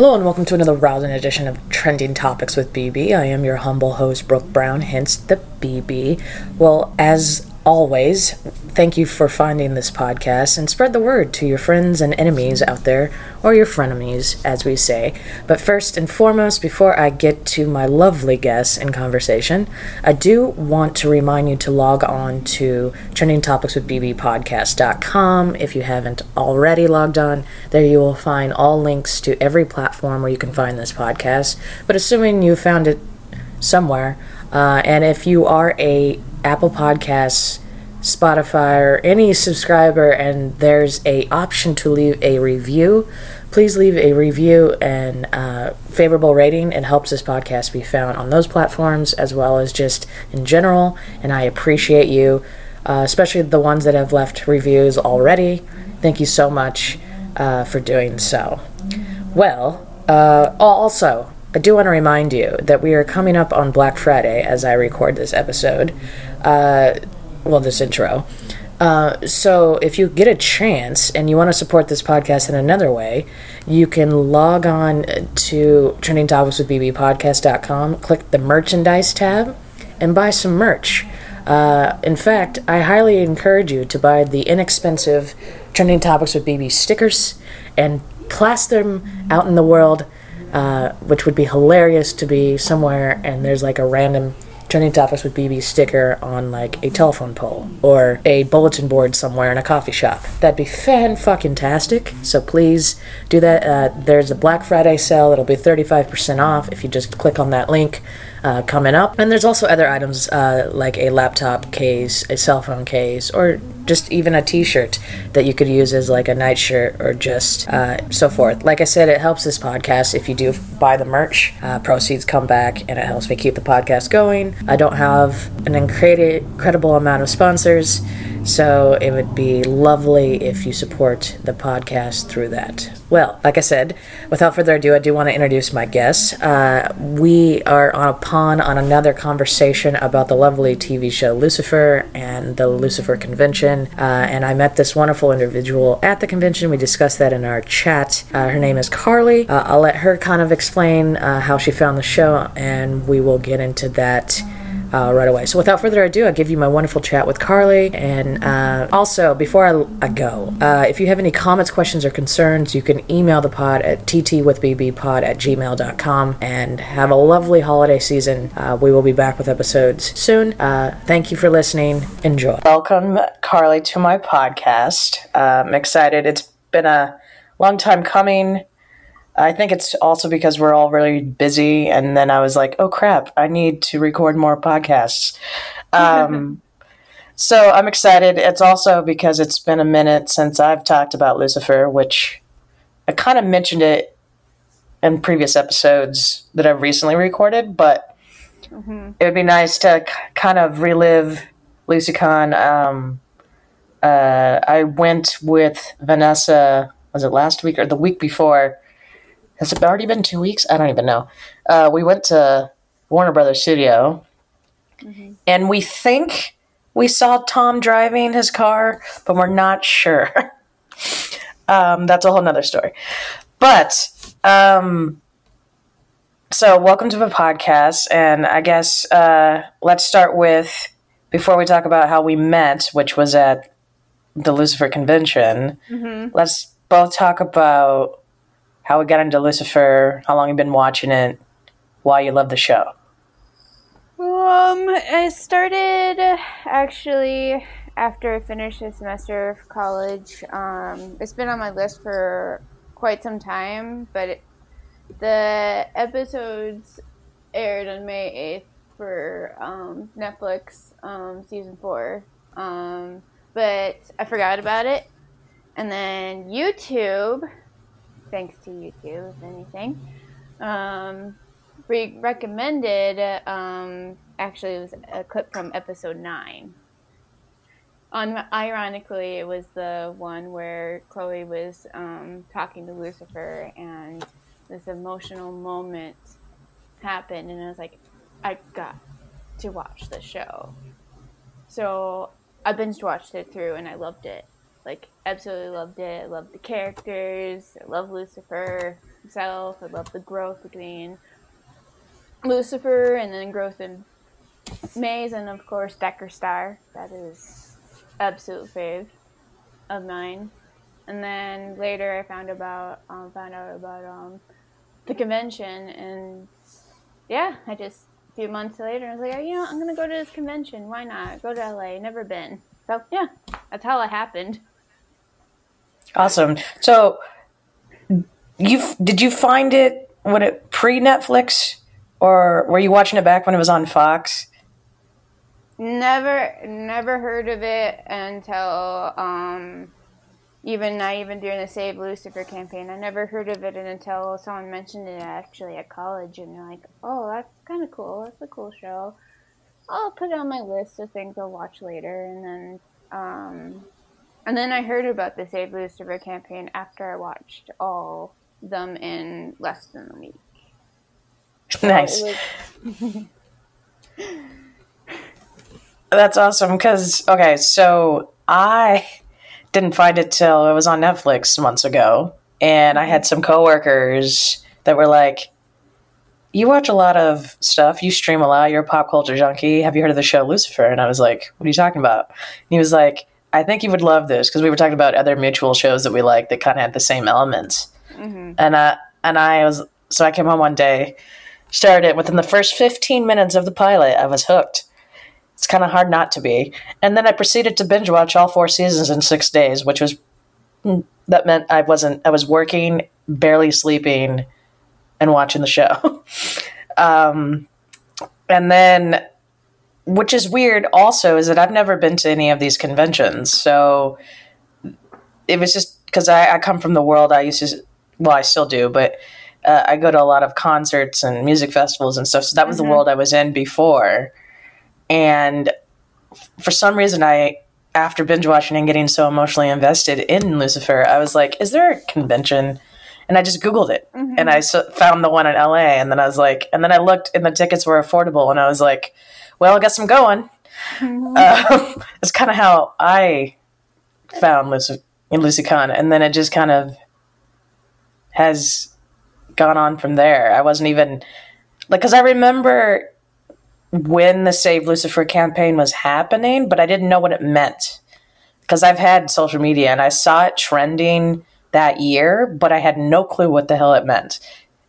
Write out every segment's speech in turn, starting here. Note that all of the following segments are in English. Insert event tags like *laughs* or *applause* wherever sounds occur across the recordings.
Hello and welcome to another rousing edition of Trending Topics with BB. I am your humble host, Brooke Brown, hence the BB. Well, as always, thank you for finding this podcast and spread the word to your friends and enemies out there, or your frenemies, as we say. But first and foremost, before I get to my lovely guests in conversation, I do want to remind you to log on to trendingtopicswithbbpodcast.com if you haven't already logged on. There you will find all links to every platform where you can find this podcast. But assuming you found it somewhere, uh, and if you are a Apple Podcasts, Spotify, or any subscriber, and there's a option to leave a review, please leave a review and uh, favorable rating. It helps this podcast be found on those platforms as well as just in general. And I appreciate you, uh, especially the ones that have left reviews already. Thank you so much uh, for doing so. Well, uh, also, I do want to remind you that we are coming up on Black Friday as I record this episode. Uh, well, this intro. Uh, so if you get a chance and you want to support this podcast in another way, you can log on to trendingtopicswithbbpodcast.com, click the merchandise tab, and buy some merch. Uh, in fact, I highly encourage you to buy the inexpensive Trending Topics with BB stickers and plaster them out in the world uh, which would be hilarious to be somewhere and there's like a random trending topics with BB sticker on like a telephone pole or a bulletin board somewhere in a coffee shop. That'd be fan fucking tastic. So please do that. Uh, there's a Black Friday sale. It'll be 35% off if you just click on that link uh, coming up. And there's also other items uh, like a laptop case, a cell phone case, or just even a t-shirt that you could use as like a nightshirt or just uh, so forth. Like I said, it helps this podcast if you do buy the merch. Uh, proceeds come back and it helps me keep the podcast going. I don't have an incredible amount of sponsors, so it would be lovely if you support the podcast through that. Well, like I said, without further ado, I do want to introduce my guests. Uh, we are on a pond on another conversation about the lovely TV show Lucifer and the Lucifer convention. Uh, and I met this wonderful individual at the convention. We discussed that in our chat. Uh, her name is Carly. Uh, I'll let her kind of explain uh, how she found the show, and we will get into that uh, right away. So without further ado, I'll give you my wonderful chat with Carly. And uh, also, before I, I go, uh, if you have any comments, questions, or concerns, you can email the pod at ttwithbbpod at gmail.com. And have a lovely holiday season. Uh, we will be back with episodes soon. Uh, thank you for listening. Enjoy. Welcome, Carly, to my podcast. I'm excited. It's been a long time coming. I think it's also because we're all really busy. And then I was like, oh crap, I need to record more podcasts. Um, *laughs* so I'm excited. It's also because it's been a minute since I've talked about Lucifer, which I kind of mentioned it in previous episodes that I've recently recorded, but mm-hmm. it would be nice to k- kind of relive LucyCon. Um, uh, I went with Vanessa, was it last week or the week before? Has it already been two weeks? I don't even know. Uh, we went to Warner Brothers Studio, mm-hmm. and we think we saw Tom driving his car, but we're not sure. *laughs* um, that's a whole nother story. But um, so, welcome to the podcast, and I guess uh, let's start with before we talk about how we met, which was at the Lucifer convention. Mm-hmm. Let's both talk about how we got into Lucifer, how long you've been watching it, why you love the show. Um, I started actually after I finished a semester of college. Um, it's been on my list for quite some time, but it, the episodes aired on May 8th for um, Netflix um, season four. Um, but I forgot about it. And then YouTube thanks to YouTube, if anything. Um, re- recommended, um, actually, it was a clip from episode 9. On, ironically, it was the one where Chloe was um, talking to Lucifer, and this emotional moment happened, and I was like, I got to watch the show. So I binge watched it through, and I loved it like absolutely loved it. I loved the characters. I love Lucifer. himself. I love the growth between Lucifer and then growth in Maze, and of course Decker Star. That is absolute fave of mine. And then later I found about um, found out about um, the convention, and yeah, I just a few months later I was like, oh, you know, I'm gonna go to this convention. Why not? Go to LA. Never been. So yeah, that's how it happened. Awesome. So you did you find it when it pre Netflix or were you watching it back when it was on Fox? Never, never heard of it until um, even not even during the Save Lucifer campaign. I never heard of it until someone mentioned it actually at college, and they're like, "Oh, that's kind of cool. That's a cool show." I'll put it on my list of things I'll watch later, and then um, and then I heard about the Save Lucifer campaign after I watched all them in less than a week. Nice. *laughs* That's awesome because okay, so I didn't find it till it was on Netflix months ago, and I had some coworkers that were like, "You watch a lot of stuff. You stream a lot. You're a pop culture junkie. Have you heard of the show Lucifer?" And I was like, "What are you talking about?" And he was like, "I think you would love this because we were talking about other mutual shows that we like that kind of had the same elements." Mm-hmm. And uh, and I was so I came home one day, started it within the first 15 minutes of the pilot. I was hooked. It's kind of hard not to be. And then I proceeded to binge watch all four seasons in six days, which was that meant I wasn't I was working, barely sleeping, and watching the show. *laughs* um, and then, which is weird, also, is that I've never been to any of these conventions, so it was just because I, I come from the world I used to well, I still do, but uh, I go to a lot of concerts and music festivals and stuff. So that was mm-hmm. the world I was in before. And f- for some reason, I, after binge watching and getting so emotionally invested in Lucifer, I was like, is there a convention? And I just Googled it mm-hmm. and I so- found the one in LA. And then I was like, and then I looked and the tickets were affordable. And I was like, well, I guess I'm going. Uh, *laughs* it's kind of how I found Lucy, LucyCon. And then it just kind of has gone on from there. I wasn't even like because I remember when the Save Lucifer campaign was happening, but I didn't know what it meant because I've had social media and I saw it trending that year, but I had no clue what the hell it meant.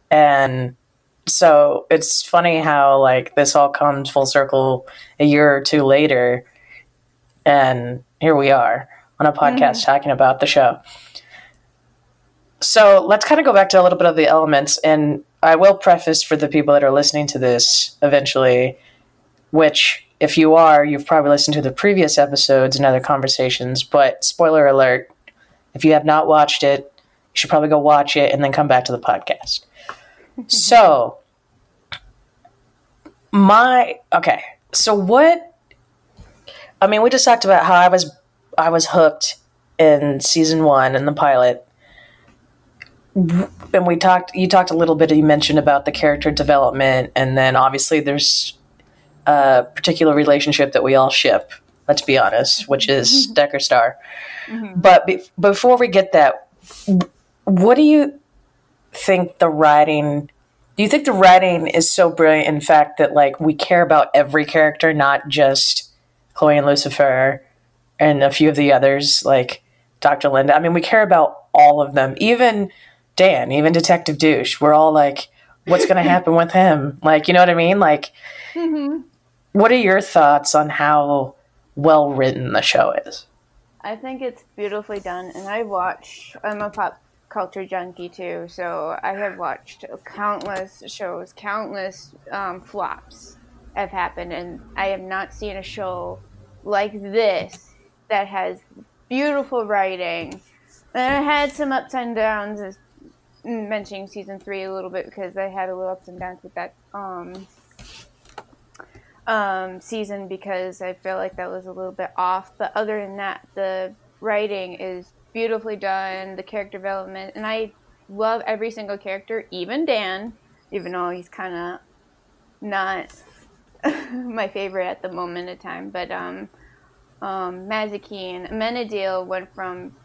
And so it's funny how like this all comes full circle a year or two later and here we are on a podcast mm-hmm. talking about the show. So let's kind of go back to a little bit of the elements, and I will preface for the people that are listening to this eventually, which, if you are, you've probably listened to the previous episodes and other conversations, but spoiler alert, if you have not watched it, you should probably go watch it and then come back to the podcast. So, my, okay, so what, I mean, we just talked about how I was, I was hooked in season one in the pilot and we talked you talked a little bit you mentioned about the character development and then obviously there's a particular relationship that we all ship let's be honest which is mm-hmm. decker star mm-hmm. but be- before we get that what do you think the writing do you think the writing is so brilliant in fact that like we care about every character not just chloe and lucifer and a few of the others like dr linda i mean we care about all of them even Dan, even Detective Douche, we're all like, what's going *laughs* to happen with him? Like, you know what I mean? Like, mm-hmm. what are your thoughts on how well written the show is? I think it's beautifully done, and I watch. I'm a pop culture junkie too, so I have watched countless shows, countless um, flops have happened, and I have not seen a show like this that has beautiful writing. And it had some ups and downs mentioning season three a little bit because I had a little ups and downs with that um, um, season because I feel like that was a little bit off. But other than that, the writing is beautifully done, the character development, and I love every single character, even Dan, even though he's kind of not *laughs* my favorite at the moment in time. But um, um, Mazikeen, Amenadiel went from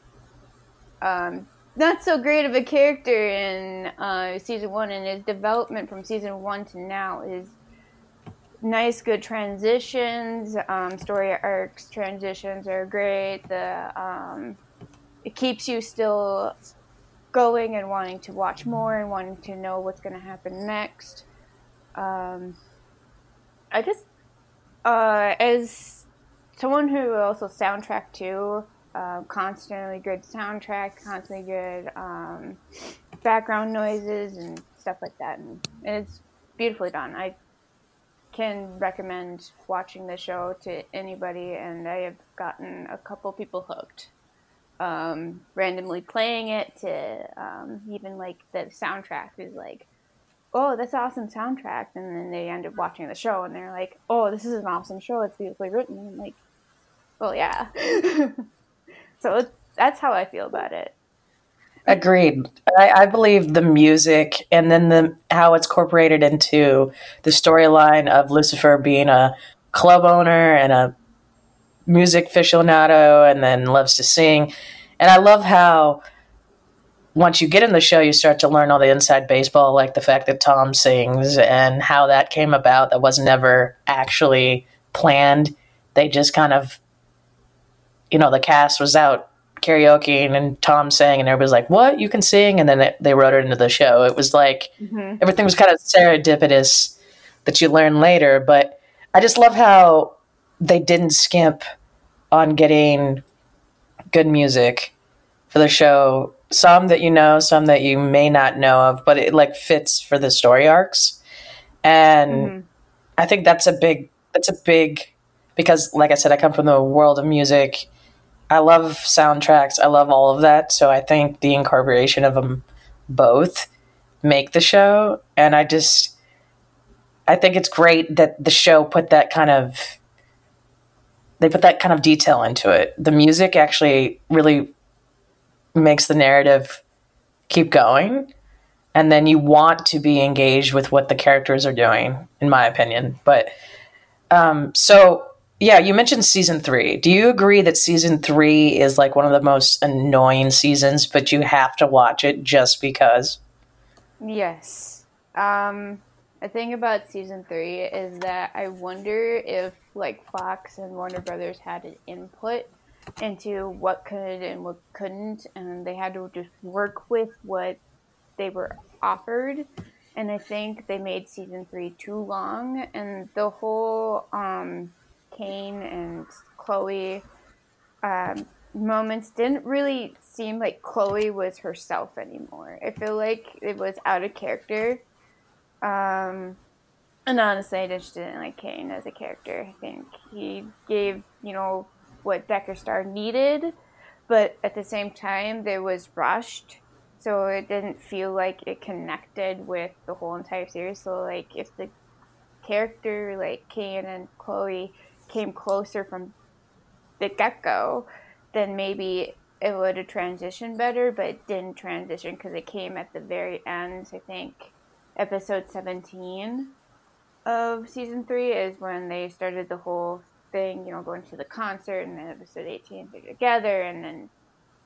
um, not so great of a character in uh, season one, and his development from season one to now is nice, good transitions. Um, story arcs transitions are great. The um, it keeps you still going and wanting to watch more and wanting to know what's going to happen next. Um, I just, uh, as someone who also soundtrack too, uh, constantly good soundtrack, constantly good um, background noises and stuff like that, and it's beautifully done. I can recommend watching the show to anybody, and I have gotten a couple people hooked. Um, randomly playing it to um, even like the soundtrack is like, oh, that's awesome soundtrack, and then they end up watching the show and they're like, oh, this is an awesome show. It's beautifully written. And I'm like, well, yeah. *laughs* So that's how I feel about it. Agreed. I, I, believe the music and then the how it's incorporated into the storyline of Lucifer being a club owner and a music aficionado and then loves to sing. And I love how once you get in the show, you start to learn all the inside baseball, like the fact that Tom sings and how that came about. That was never actually planned. They just kind of you know, the cast was out karaoke and Tom sang, and everybody's like, "What? You can sing?" And then it, they wrote it into the show. It was like mm-hmm. everything was kind of serendipitous that you learn later. But I just love how they didn't skimp on getting good music for the show. Some that you know, some that you may not know of, but it like fits for the story arcs. And mm-hmm. I think that's a big that's a big because like I said, I come from the world of music I love soundtracks. I love all of that. So I think the incorporation of them both make the show. And I just, I think it's great that the show put that kind of, they put that kind of detail into it. The music actually really makes the narrative keep going. And then you want to be engaged with what the characters are doing, in my opinion. But um, so yeah, you mentioned season three. Do you agree that season three is like one of the most annoying seasons, but you have to watch it just because? Yes. Um, the thing about season three is that I wonder if like Fox and Warner Brothers had an input into what could and what couldn't, and they had to just work with what they were offered. And I think they made season three too long, and the whole um, Cain and Chloe um, moments didn't really seem like Chloe was herself anymore. I feel like it was out of character. Um, and honestly, I just didn't like Cain as a character. I think he gave, you know, what Decker Star needed, but at the same time, there was rushed. So it didn't feel like it connected with the whole entire series. So, like, if the character, like Cain and Chloe, came closer from the get go, then maybe it would have transitioned better, but it didn't transition because it came at the very end. I think episode 17 of season three is when they started the whole thing, you know, going to the concert, and then episode 18 they're together, and then,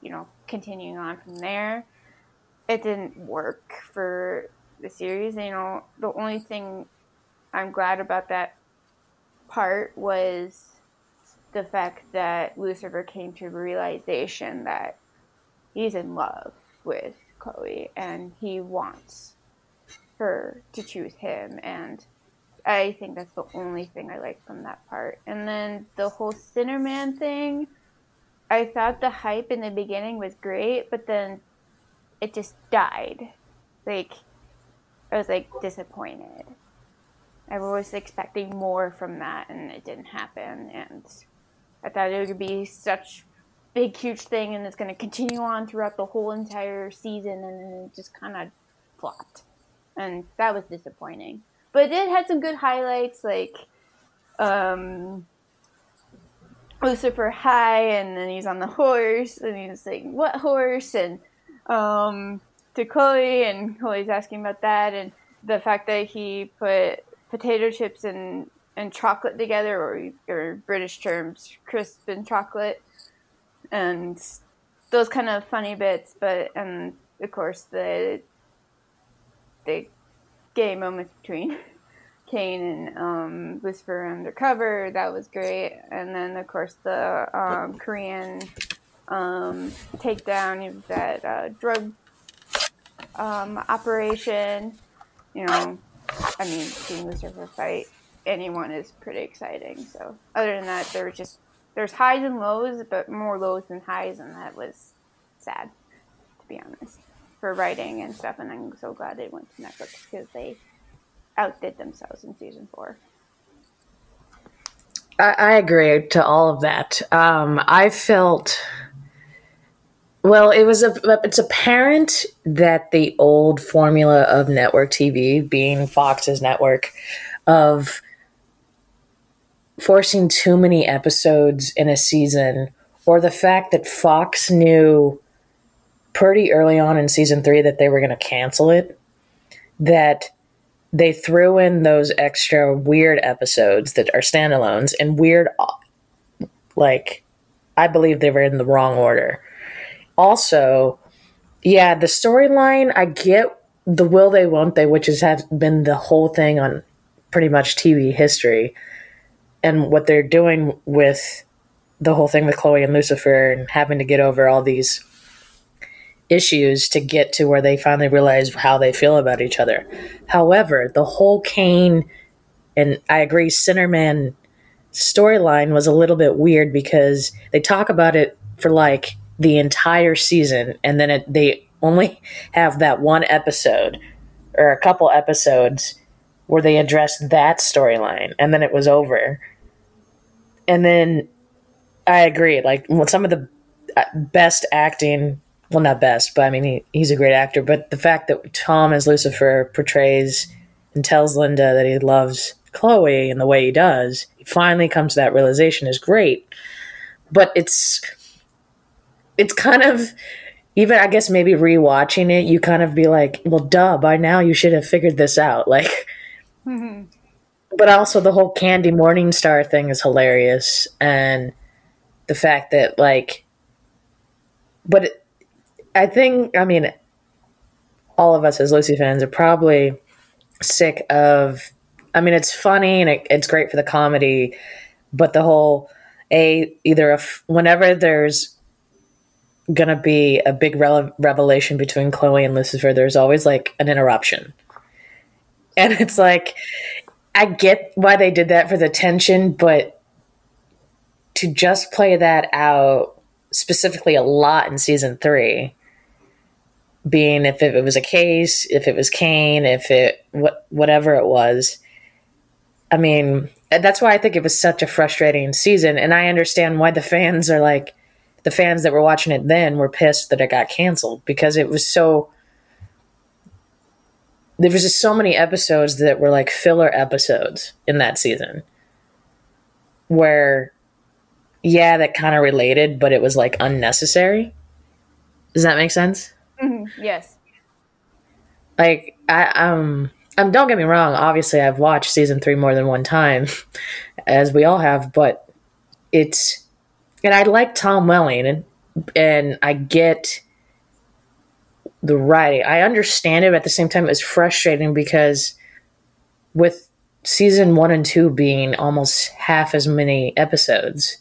you know, continuing on from there. It didn't work for the series. You know, the only thing I'm glad about that part was the fact that Lucifer came to realization that he's in love with Chloe and he wants her to choose him and I think that's the only thing I like from that part. And then the whole Sinnerman thing, I thought the hype in the beginning was great, but then it just died. Like I was like disappointed. I was expecting more from that, and it didn't happen. And I thought it would be such big, huge thing, and it's going to continue on throughout the whole entire season, and then it just kind of flopped, and that was disappointing. But it had some good highlights, like um, Lucifer High, and then he's on the horse, and he's like, "What horse?" and um, to Chloe, and Chloe's asking about that, and the fact that he put potato chips and and chocolate together, or or British terms, crisp and chocolate, and those kind of funny bits, but and of course the the gay moments between *laughs* Cain and um, Lucifer undercover that was great, and then of course the um, Korean um, takedown of that uh, drug um, operation. You know, I mean, seeing Lucifer fight anyone is pretty exciting. So other than that, there was just there's highs and lows, but more lows than highs, and that was sad, to be honest, for writing and stuff. And I'm so glad they went to Netflix because they outdid themselves in season four. I, I agree to all of that. Um, I felt. Well, it was a. It's apparent that the old formula of network TV, being Fox's network, of forcing too many episodes in a season, or the fact that Fox knew pretty early on in season three that they were going to cancel it, that they threw in those extra weird episodes that are standalones and weird, like, I believe they were in the wrong order. Also, yeah, the storyline, I get the will they, won't they, which has been the whole thing on pretty much TV history and what they're doing with the whole thing with Chloe and Lucifer and having to get over all these issues to get to where they finally realize how they feel about each other. However, the whole Cain and I agree Sinnerman storyline was a little bit weird because they talk about it for like the entire season and then it, they only *laughs* have that one episode or a couple episodes where they address that storyline and then it was over and then I agree. Like some of the uh, best acting, well, not best, but I mean, he, he's a great actor. But the fact that Tom as Lucifer portrays and tells Linda that he loves Chloe and the way he does, he finally comes to that realization is great. But it's it's kind of even I guess maybe rewatching it, you kind of be like, well, duh, by now you should have figured this out. *laughs* Like. Mm-hmm but also the whole Candy Morningstar thing is hilarious, and the fact that like, but it, I think I mean, all of us as Lucy fans are probably sick of. I mean, it's funny and it, it's great for the comedy, but the whole a either a, whenever there's gonna be a big rele- revelation between Chloe and Lucifer, there's always like an interruption, and it's like I get why they did that for the tension, but to just play that out specifically a lot in season three, being if it was a case, if it was Cain, if it what whatever it was. I mean, that's why I think it was such a frustrating season, and I understand why the fans are like the fans that were watching it then were pissed that it got canceled because it was so there was just so many episodes that were like filler episodes in that season where yeah that kind of related but it was like unnecessary does that make sense. Yes like i um um don't get me wrong obviously i've watched season three more than one time *laughs* as we all have but it's and i like tom welling and and i get the writing. I understand it, but at the same time, it's frustrating because with season one and two being almost half as many episodes,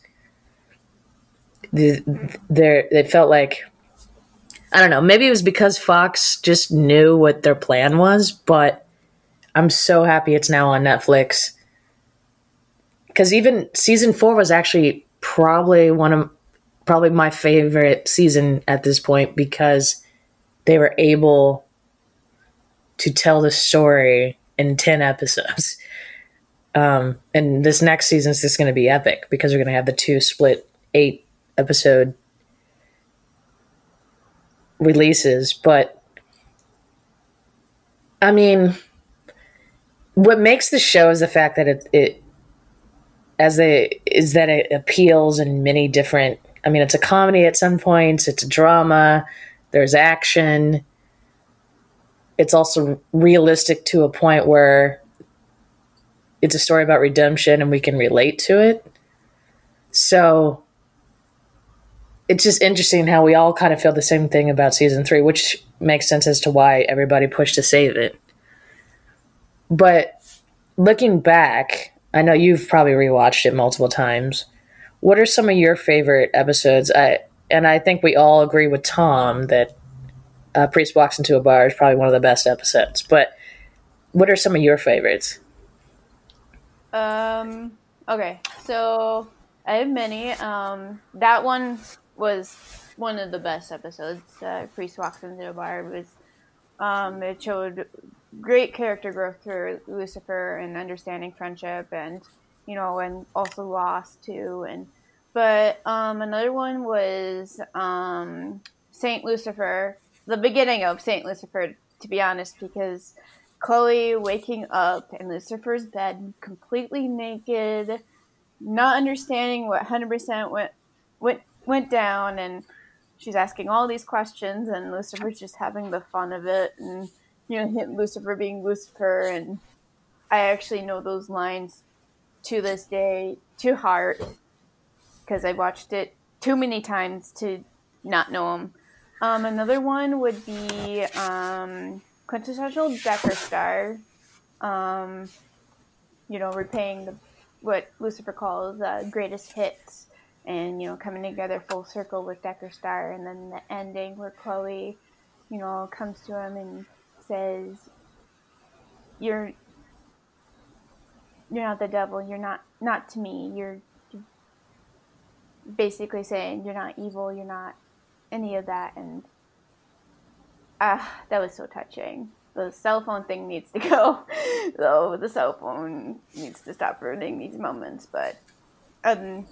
the, there it felt like I don't know. Maybe it was because Fox just knew what their plan was, but I'm so happy it's now on Netflix. Because even season four was actually probably one of probably my favorite season at this point because they were able to tell the story in 10 episodes. Um, and this next season is just going to be epic because we're going to have the two split eight episode releases. But I mean, what makes the show is the fact that it, it as a is that it appeals in many different. I mean, it's a comedy at some points. It's a drama there's action. It's also realistic to a point where it's a story about redemption and we can relate to it. So it's just interesting how we all kind of feel the same thing about season three, which makes sense as to why everybody pushed to save it. But looking back, I know you've probably rewatched it multiple times. What are some of your favorite episodes? I and I think we all agree with Tom that uh, Priest walks into a bar is probably one of the best episodes. But what are some of your favorites? Um. Okay, so I have many. Um, that one was one of the best episodes. Uh, Priest walks into a bar. It was. Um, it showed great character growth through Lucifer and understanding friendship, and you know, and also loss too. And but um, another one was um, Saint Lucifer, the beginning of Saint Lucifer. To be honest, because Chloe waking up in Lucifer's bed, completely naked, not understanding what 100% went went went down, and she's asking all these questions, and Lucifer's just having the fun of it, and you know, Lucifer being Lucifer, and I actually know those lines to this day to heart because I watched it too many times to not know them. Um, another one would be um, quintessential Decker Star. Um, you know, repaying the, what Lucifer calls uh, greatest hits, and you know, coming together full circle with Decker Star, and then the ending where Chloe, you know, comes to him and says, "You're you're not the devil. You're not not to me. You're basically saying you're not evil. You're not any of that." And ah, that was so touching. The cell phone thing needs to *laughs* go. Though the cell phone needs to stop ruining these moments. But um,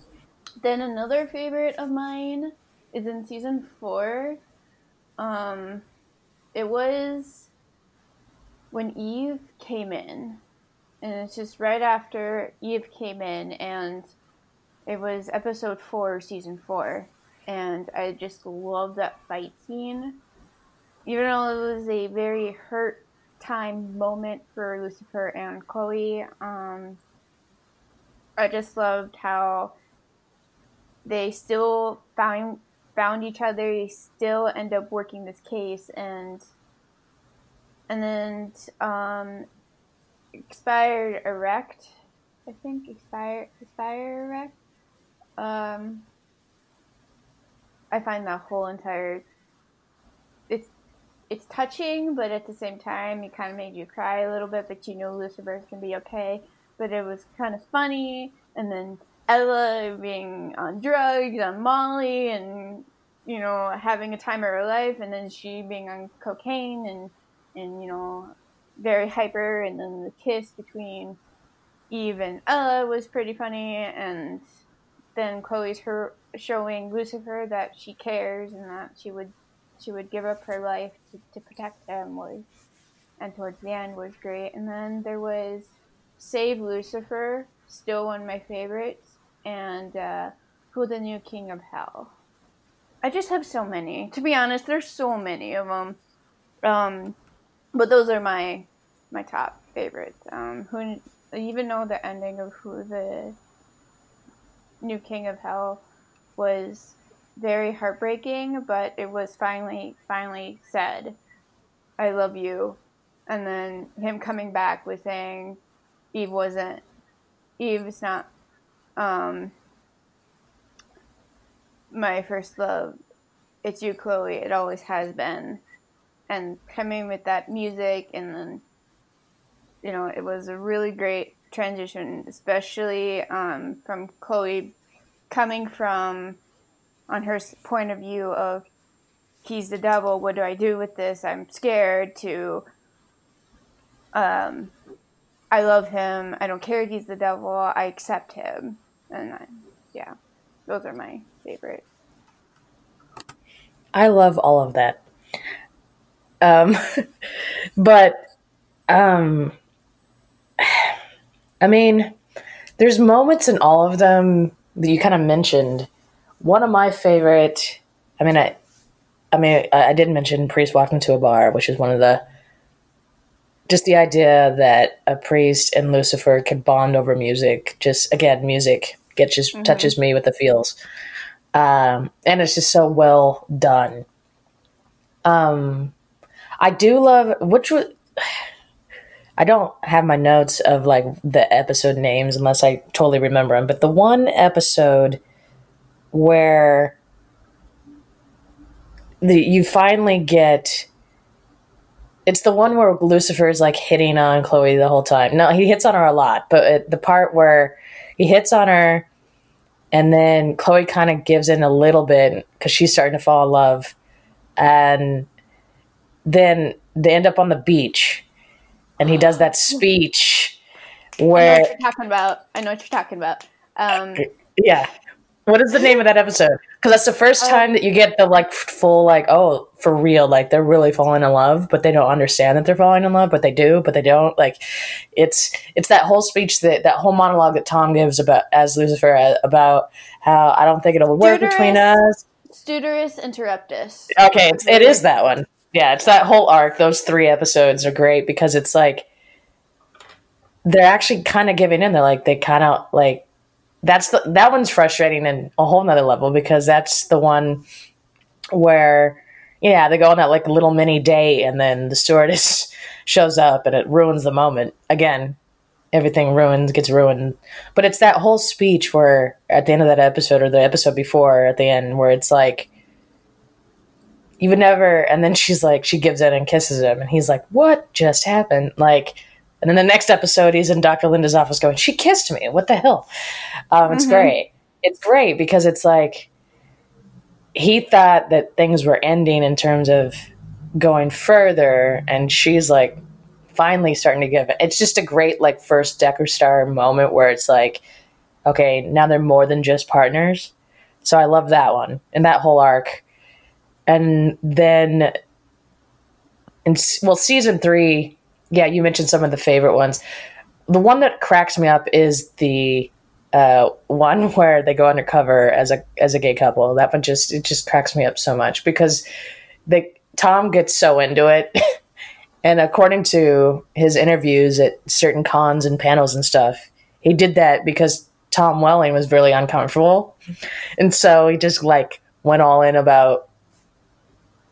then another favorite of mine is in season four. Um, it was when Eve came in, and it's just right after Eve came in, and it was episode four, season four, and I just love that fight scene. Even though it was a very hurt time moment for Lucifer and Chloe, um, I just loved how they still found found each other. They still end up working this case, and and then um, expired erect. I think expire expire erect. Um, I find that whole entire it's it's touching, but at the same time, it kind of made you cry a little bit. But you know, Lucifer's gonna be okay. But it was kind of funny, and then Ella being on drugs, on Molly, and you know having a time of her life, and then she being on cocaine and and you know very hyper, and then the kiss between Eve and Ella was pretty funny, and then Chloe's her showing Lucifer that she cares and that she would she would give up her life to, to protect him was and towards the end was great. And then there was Save Lucifer, still one of my favorites, and uh, Who the New King of Hell. I just have so many. To be honest, there's so many of them. Um, but those are my my top favorites. Um, who even know the ending of who the new king of hell was very heartbreaking, but it was finally finally said, "I love you," and then him coming back with saying, "Eve wasn't. Eve's not." Um, my first love. It's you, Chloe. It always has been and coming with that music and then you know it was a really great transition especially um, from chloe coming from on her point of view of he's the devil what do i do with this i'm scared to um, i love him i don't care if he's the devil i accept him and I, yeah those are my favorite i love all of that um, *laughs* but um, *sighs* I mean, there's moments in all of them that you kind of mentioned. One of my favorite, I mean, I, I mean, I, I did mention priest walking to a bar, which is one of the, just the idea that a priest and Lucifer could bond over music. Just again, music gets just mm-hmm. touches me with the feels. um, and it's just so well done. Um, I do love which was. I don't have my notes of like the episode names unless I totally remember them. But the one episode where the you finally get it's the one where Lucifer is like hitting on Chloe the whole time. No, he hits on her a lot, but it, the part where he hits on her and then Chloe kind of gives in a little bit because she's starting to fall in love, and then they end up on the beach, and he does that *gasps* speech where. I know what you're talking about. I know what you're talking about. Um, yeah. What is the name of that episode? Because that's the first Oh. time that you get the like full like oh for real like they're really falling in love, but they don't understand that they're falling in love, but they do, but they don't. Like it's it's that whole speech that that whole monologue that Tom gives about as Lucifer uh, about how I don't think it'll work between us. Stewardess interruptus. Okay, it's, it is that one. Yeah, it's that whole arc. Those three episodes are great because it's like they're actually kind of giving in. They're like they kind of like that's the that one's frustrating in a whole nother level because that's the one where yeah they go on that like little mini date and then the stewardess *laughs* shows up and it ruins the moment again. Everything ruins gets ruined, but it's that whole speech where at the end of that episode or the episode before at the end where it's like you would never and then she's like she gives in and kisses him and he's like what just happened like and then the next episode he's in dr linda's office going she kissed me. What the hell? Um, it's Mhm. great. It's great because it's like he thought that things were ending in terms of going further and she's like finally starting to give it. It's just a great like first decker star moment where it's like okay now they're more than just partners. So i love that one and that whole arc. And then in s- well season three yeah you mentioned some of the favorite ones. The one that cracks me up is the uh, one *laughs* where they go undercover as a as a gay couple. That one just it just cracks me up so much because they tom gets so into it. *laughs* And according to his interviews at certain cons and panels and stuff he did that because tom welling was really uncomfortable. And so he just like went all in about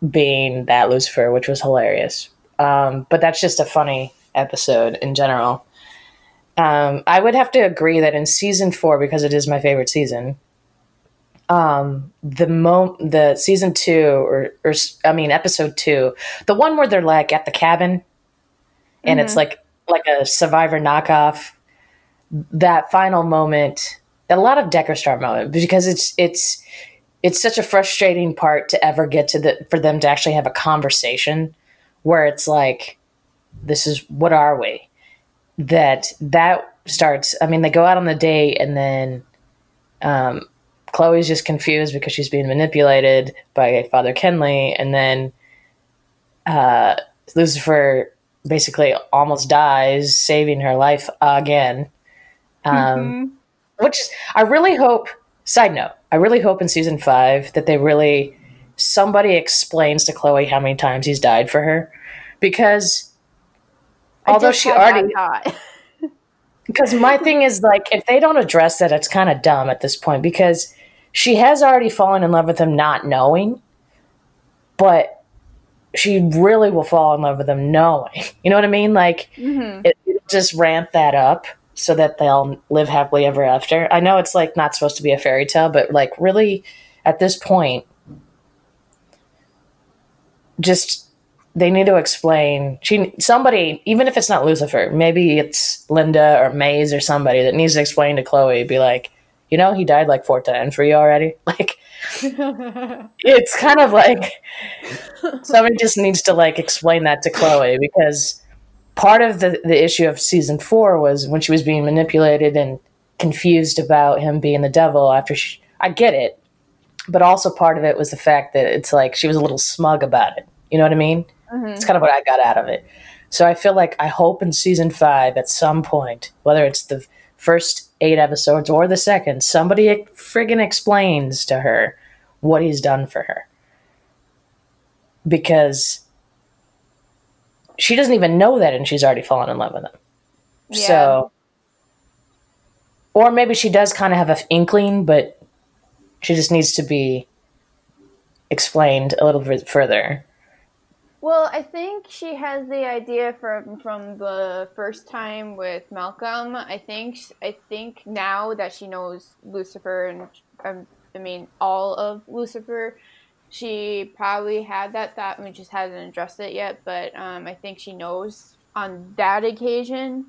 being that Lucifer, which was hilarious. Um, but that's just a funny episode in general. Um, I would have to agree that in season four, because it is my favorite season, um, the mo the season two or or I mean episode two, the one where they're like at the cabin, and it's like like a Survivor knockoff. That final moment, a lot of Decker Star moment because it's it's it's such a frustrating part to ever get to the for them to actually have a conversation where it's like this is what are we that that starts i mean they go out on the date and then um, chloe's just confused because she's being manipulated by father Kinley and then uh, lucifer basically almost dies saving her life again um, Mhm. which I really hope. Side note: I really hope in season five that they really somebody explains to Chloe how many times he's died for her, because I although she already because *laughs* my thing is like if they don't address that, it's kind of dumb at this point because she has already fallen in love with him not knowing, but she really will fall in love with him knowing. *laughs* You know what I mean? Like Mhm. it, it'll just ramp that up so that they'll live happily ever after. I know it's like not supposed to be a fairy tale, but like really at this point, just they need to explain. She somebody, even if it's not Lucifer, maybe it's Linda or Maze or somebody that needs to explain to Chloe. Be like, you know, he died like four times for you already. *laughs* Like *laughs* it's kind of like somebody just needs to like explain that to Chloe because part of the, the issue of season four was when she was being manipulated and confused about him being the devil after she I get it. But also part of it was the fact that it's like she was a little smug about it. You know what I mean? Mhm. It's kind of what I got out of it. So I feel like I hope in season five at some point, whether it's the first eight episodes or the second, somebody friggin' explains to her what he's done for her. Because she doesn't even know that and she's already fallen in love with him. Yeah. So, or maybe she does kind of have an inkling, but She just needs to be explained a little bit further. Well, I think she has the idea from from the first time with Malcolm. I think I think now that she knows Lucifer and um, I mean all of Lucifer, she probably had that thought and just hasn't addressed it yet. But um, I think she knows on that occasion.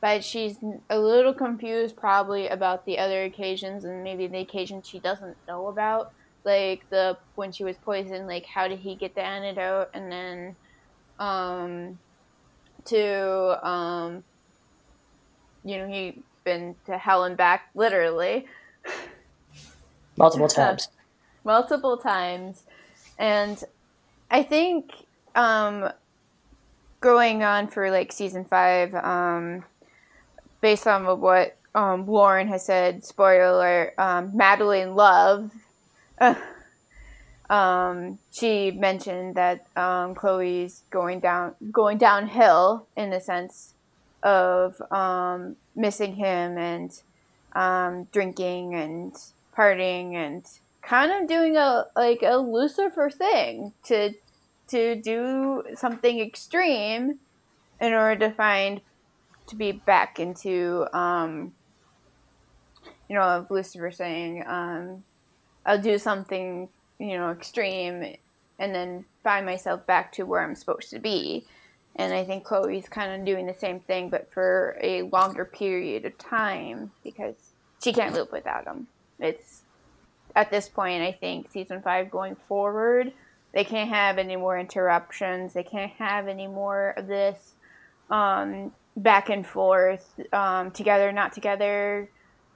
But she's a little confused probably about the other occasions and maybe the occasions she doesn't know about. Like the when she was poisoned like how did he get the antidote? And then um to um you know he been to hell and back literally. Multiple *laughs* times. multiple times. And i think um going on for like season five um based on what um lauren has said spoiler um madeline love um, she mentioned that um, Chloe's going down, going downhill in the sense of um, missing him and um, drinking and partying and kind of doing a like a Lucifer thing to to do something extreme in order to find to be back into um, you know Lucifer saying um, I'll do something, you know, extreme and then find myself back to where I'm supposed to be. And I think Chloe's kind of doing the same thing, but for a longer period of time because she can't live without him. It's at this point, I think season five going forward, they can't have any more interruptions. They can't have any more of this um, back and forth, um, together, not together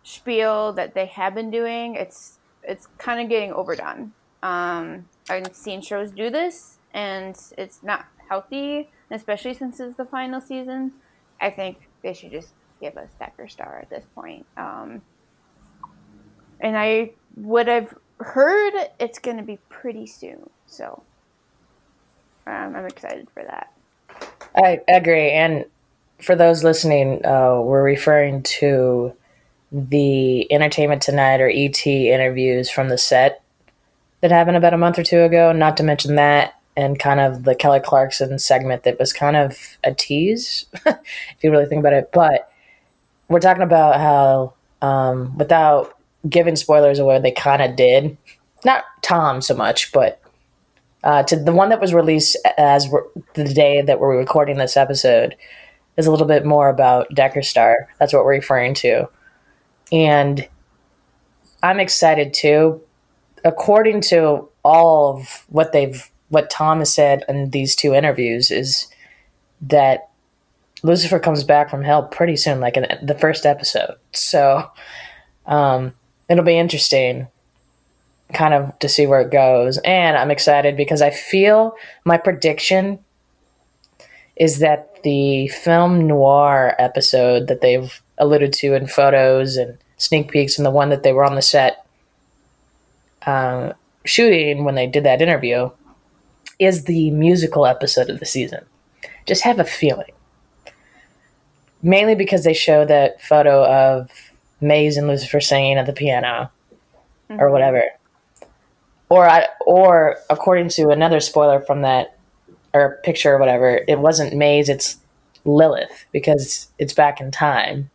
spiel that they have been doing. It's it's kind of getting overdone. Um, I've seen shows do this, and it's not healthy, especially since it's the final season. I think they should just give us Decker Star at this point. Um, and I would have heard it's going to be pretty soon, so um, I'm excited for that. I agree, and for those listening, uh, we're referring to the Entertainment Tonight or ET interviews from the set that happened about a month or two ago, not to mention that, and kind of the Kelly Clarkson segment that was kind of a tease, *laughs* if you really think about it. But we're talking about how, um, without giving spoilers away, they kind of did. Not Tom so much, but uh, to the one that was released as the day that we're recording this episode is a little bit more about Decker Star. That's what we're referring to and I'm excited too. According to all of what they've what Tom has said in these two interviews is that Lucifer comes back from hell pretty soon, like in the first episode. So um, it'll be interesting, kind of to see where it goes. And I'm excited because I feel my prediction is that the film noir episode that they've alluded to in photos and sneak peeks and the one that they were on the set uh, shooting when they did that interview is the musical episode of the season. Just have a feeling. Mainly because they show that photo of Maze and Lucifer singing at the piano mm-hmm. or whatever. Or I, or according to another spoiler from that or a picture or whatever, it wasn't Maze, it's Lilith because it's back in time.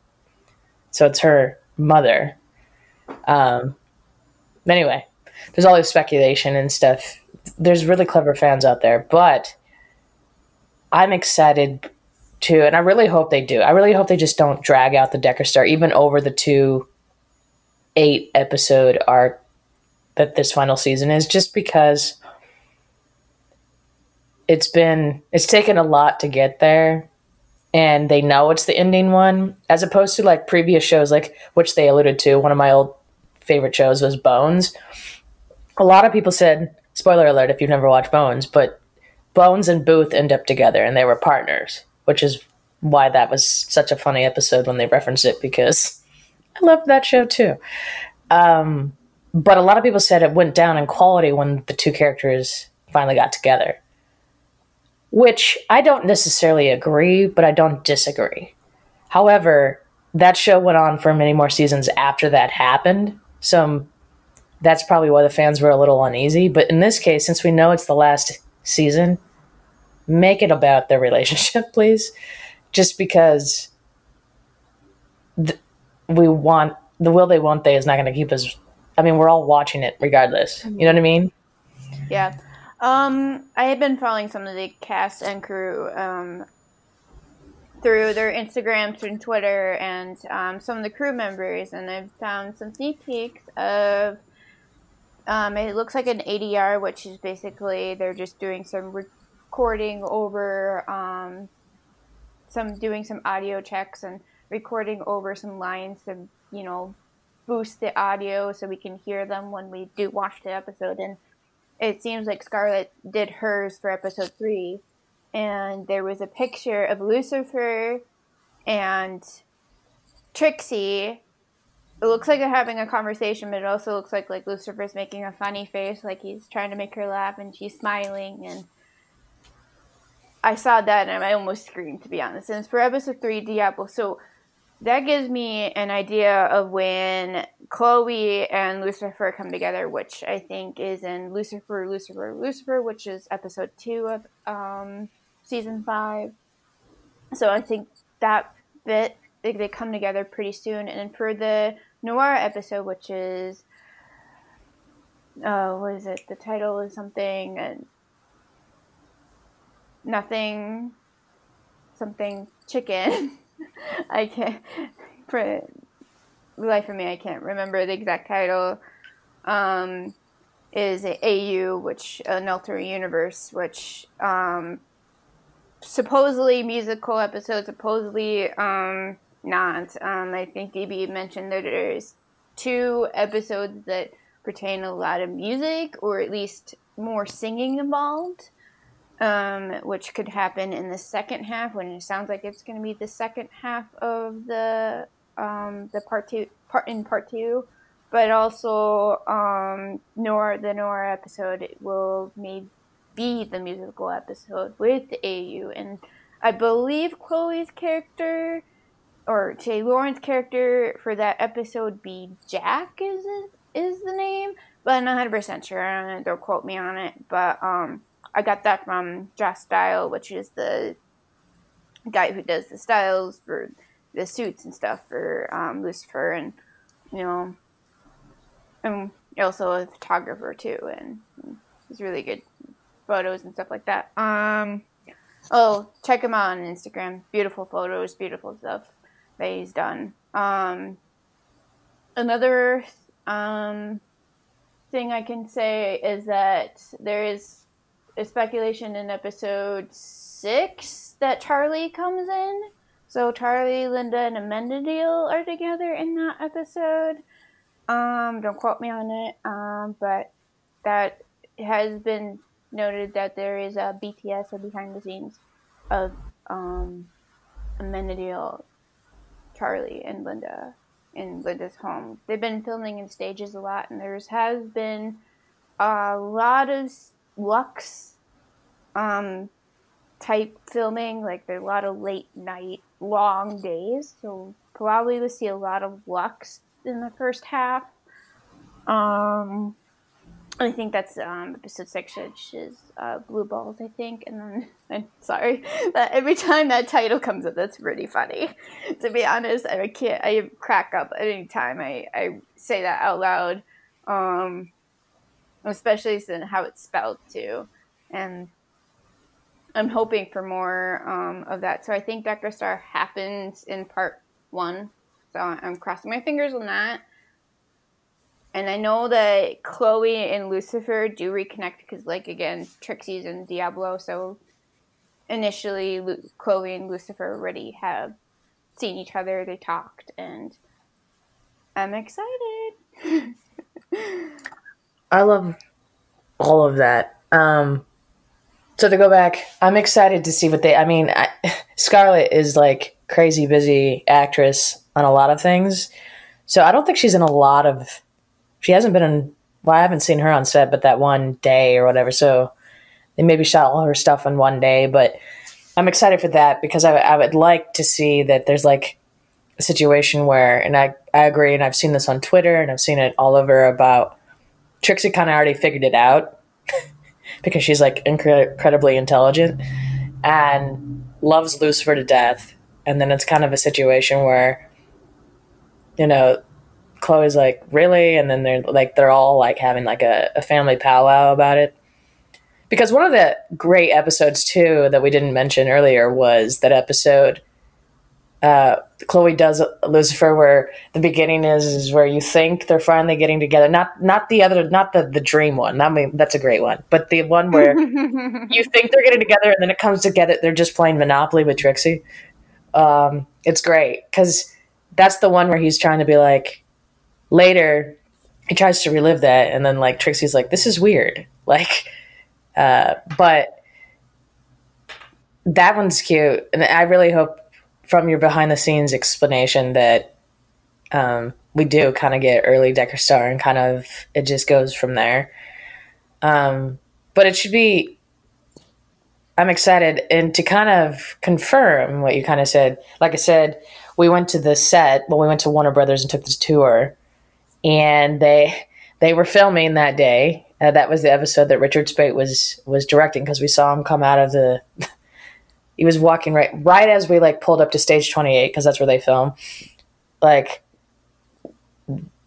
So it's her mother. Um, anyway, there's all this speculation and stuff. There's really clever fans out there, but I'm excited to, and I really hope they do. I really hope they just don't drag out the Decker Star even over the two eight episode arc that this final season is, just because it's been it's taken a lot to get there and they know it's the ending one, as opposed to like previous shows, like which they alluded to. One of my old favorite shows was Bones. A lot of people said, spoiler alert if you've never watched Bones, but Bones and Booth end up together and they were partners, which is why that was such a funny episode when they referenced it because I loved that show too. Um, but a lot of people said it went down in quality when the two characters finally got together which I don't necessarily agree, but I don't disagree. However, that show went on for many more seasons after that happened. So um, that's probably why the fans were a little uneasy. But in this case, since we know it's the last season, make it about their relationship, *laughs* please. Just because th- we want the will they won't they is not going to keep us. I mean, we're all watching it regardless. You know what I mean? Yeah. Um, I have been following some of the cast and crew um, through their Instagrams and Twitter and um, some of the crew members, and I've found some sneak peeks of. Um, it looks like an ADR, which is basically they're just doing some recording over um, some doing some audio checks and recording over some lines to you know boost the audio so we can hear them when we do watch the episode and it seems like Scarlett did hers for episode three, and there was a picture of Lucifer and Trixie. It looks like they're having a conversation, but it also looks like like Lucifer's making a funny face, like he's trying to make her laugh, and she's smiling. And I saw that, and I almost screamed to be honest. And it's for episode three, Diablo. So that gives me an idea of when Chloe and Lucifer come together, which I think is in Lucifer, Lucifer, Lucifer, which is episode two of um, season five. So I think that bit they, they come together pretty soon. And for the Noir episode, which is uh, what is it? The title is something uh, nothing something chicken. *laughs* *laughs* I can't for the life of me I can't remember the exact title. Um, is AU, which an alternate universe, which um, supposedly musical episode, supposedly um, not. Um, I think DB mentioned that there's two episodes that pertain a lot of music, or at least more singing involved um, which could happen in the second half when it sounds like it's going to be the second half of the um, the part two part in part two, but also um, Nor the Noir episode will maybe be the musical episode with AU, and I believe Chloe's character or Jay Lawrence character for that episode be Jack is is the name, but I'm not 100 percent sure. Don't quote me on it, but um I got that from Dress Style, which is the guy who does the styles for the suits and stuff for um, Lucifer, and you know, and also a photographer too, and he's really good photos and stuff like that. Um, oh, check him out on Instagram. Beautiful photos, beautiful stuff that he's done. Um, another um, thing I can say is that there is a speculation in episode six that Charlie comes in. So Charlie, Linda, and Amenadiel are together in that episode. Um, don't quote me on it. Um, but that has been noted that there is a BTS or behind the scenes of um, Amenadiel, Charlie, and Linda in Linda's home. They've been filming in stages a lot, and there's has been a lot of Lux um, type filming. Like there's a lot of late night, long days. So probably we'll see a lot of Lux in the first half. Um, I think that's um, episode six, which is uh, Blue Balls, I think. And then *laughs* I'm sorry that every time that title comes up, that's really funny. *laughs* to be honest, I can't. I crack up any time I, I say that out loud. Um, especially since how it's spelled too. And I'm hoping for more um, of that. So I think Decker Star happens in part one. So I'm crossing my fingers on that. And I know that Chloe and Lucifer do reconnect because, like, again, Trixie's and Diablo. So initially, Lu- Chloe and Lucifer already have seen each other. They talked, and I'm excited. *laughs* I love all of that. Um, so to go back, I'm excited to see what they. I mean, I, *laughs* Scarlett is like crazy busy actress on a lot of things, so I don't think she's in a lot of. She hasn't been in. Well, I haven't seen her on set, but that one day or whatever. So they maybe shot all her stuff in one day, but I'm excited for that because I, I would like to see that there's like a situation where, and I I agree, and I've seen this on Twitter and I've seen it all over about Trixie kind of already figured it out *laughs* because she's like incre- incredibly intelligent and loves Lucifer to death. And then it's kind of a situation where, you know, Chloe's like, really? And then they're like, they're all like having like a, a family powwow about it. Because one of the great episodes too that we didn't mention earlier was that episode uh, Chloe does Lucifer, where the beginning is is where you think they're finally getting together. Not not the other, not the the dream one. I mean, that's a great one, but the one where *laughs* you think they're getting together and then it comes together. They're just playing Monopoly with Trixie. Um, it's great because that's the one where he's trying to be like. Later, he tries to relive that, and then like Trixie's like, "This is weird." *laughs* Like, uh, but that one's cute, and I really hope from your behind the scenes explanation that um, we do kind of get early Decker Star and kind of it just goes from there. Um, but it should be. I'm excited and to kind of confirm what you kind of said. Like I said, we went to the set. Well, we went to Warner Brothers and took this tour, and they they were filming that day. Uh, that was the episode that Richard Speight was was directing because we saw him come out of the he was walking right right as we like pulled up to stage 28 because that's where they film. Like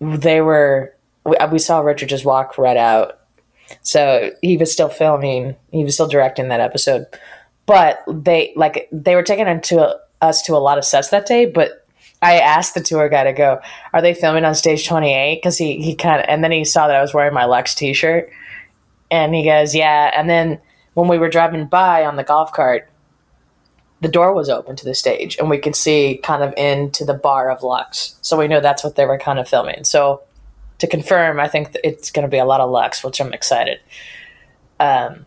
they were we, we saw richard just walk right out. So he was still filming he was still directing that episode. But they like they were taking into us to a lot of sets that day but i asked the tour guy to go are they filming on stage 28 because he, he kind of and then he saw that i was wearing my Lux t-shirt. And he goes yeah. And then when we were driving by on the golf cart the door was open to the stage and we could see kind of into the bar of Lux. So we know that's what they were kind of filming. So to confirm, I think it's going to be a lot of Lux, which I'm excited. Um,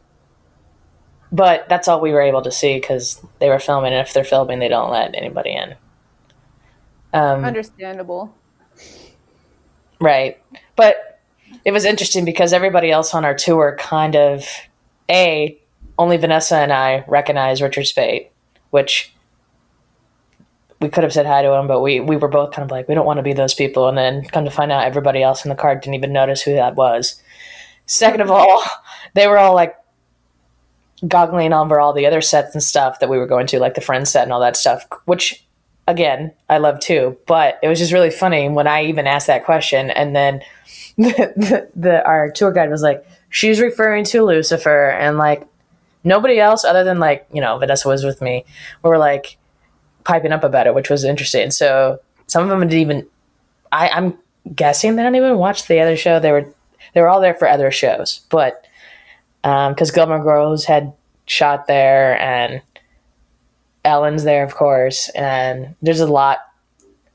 but that's all we were able to see because they were filming. And if they're filming, they don't let anybody in. Um, Understandable. Right. But it was interesting because everybody else on our tour kind of, A, only Vanessa and I recognize Richard Speight which we could have said hi to him, but we, we were both kind of like, we don't want to be those people. And then come to find out everybody else in the car didn't even notice who that was. Second of all, *laughs* they were all like goggling over all the other sets and stuff that we were going to, like the friend set and all that stuff, which again, I love too. But it was just really funny when I even asked that question. And then the, *laughs* the, the our tour guide was like, she's referring to Lucifer. And like, nobody else other than like you know Vanessa was with me we were like piping up about it, which was interesting. So some of them didn't even. I, I'm guessing they don't even watch the other show. They were they were all there for other shows, but because um, Gilmore Girls had shot there and Ellen's there, of course, and there's a lot.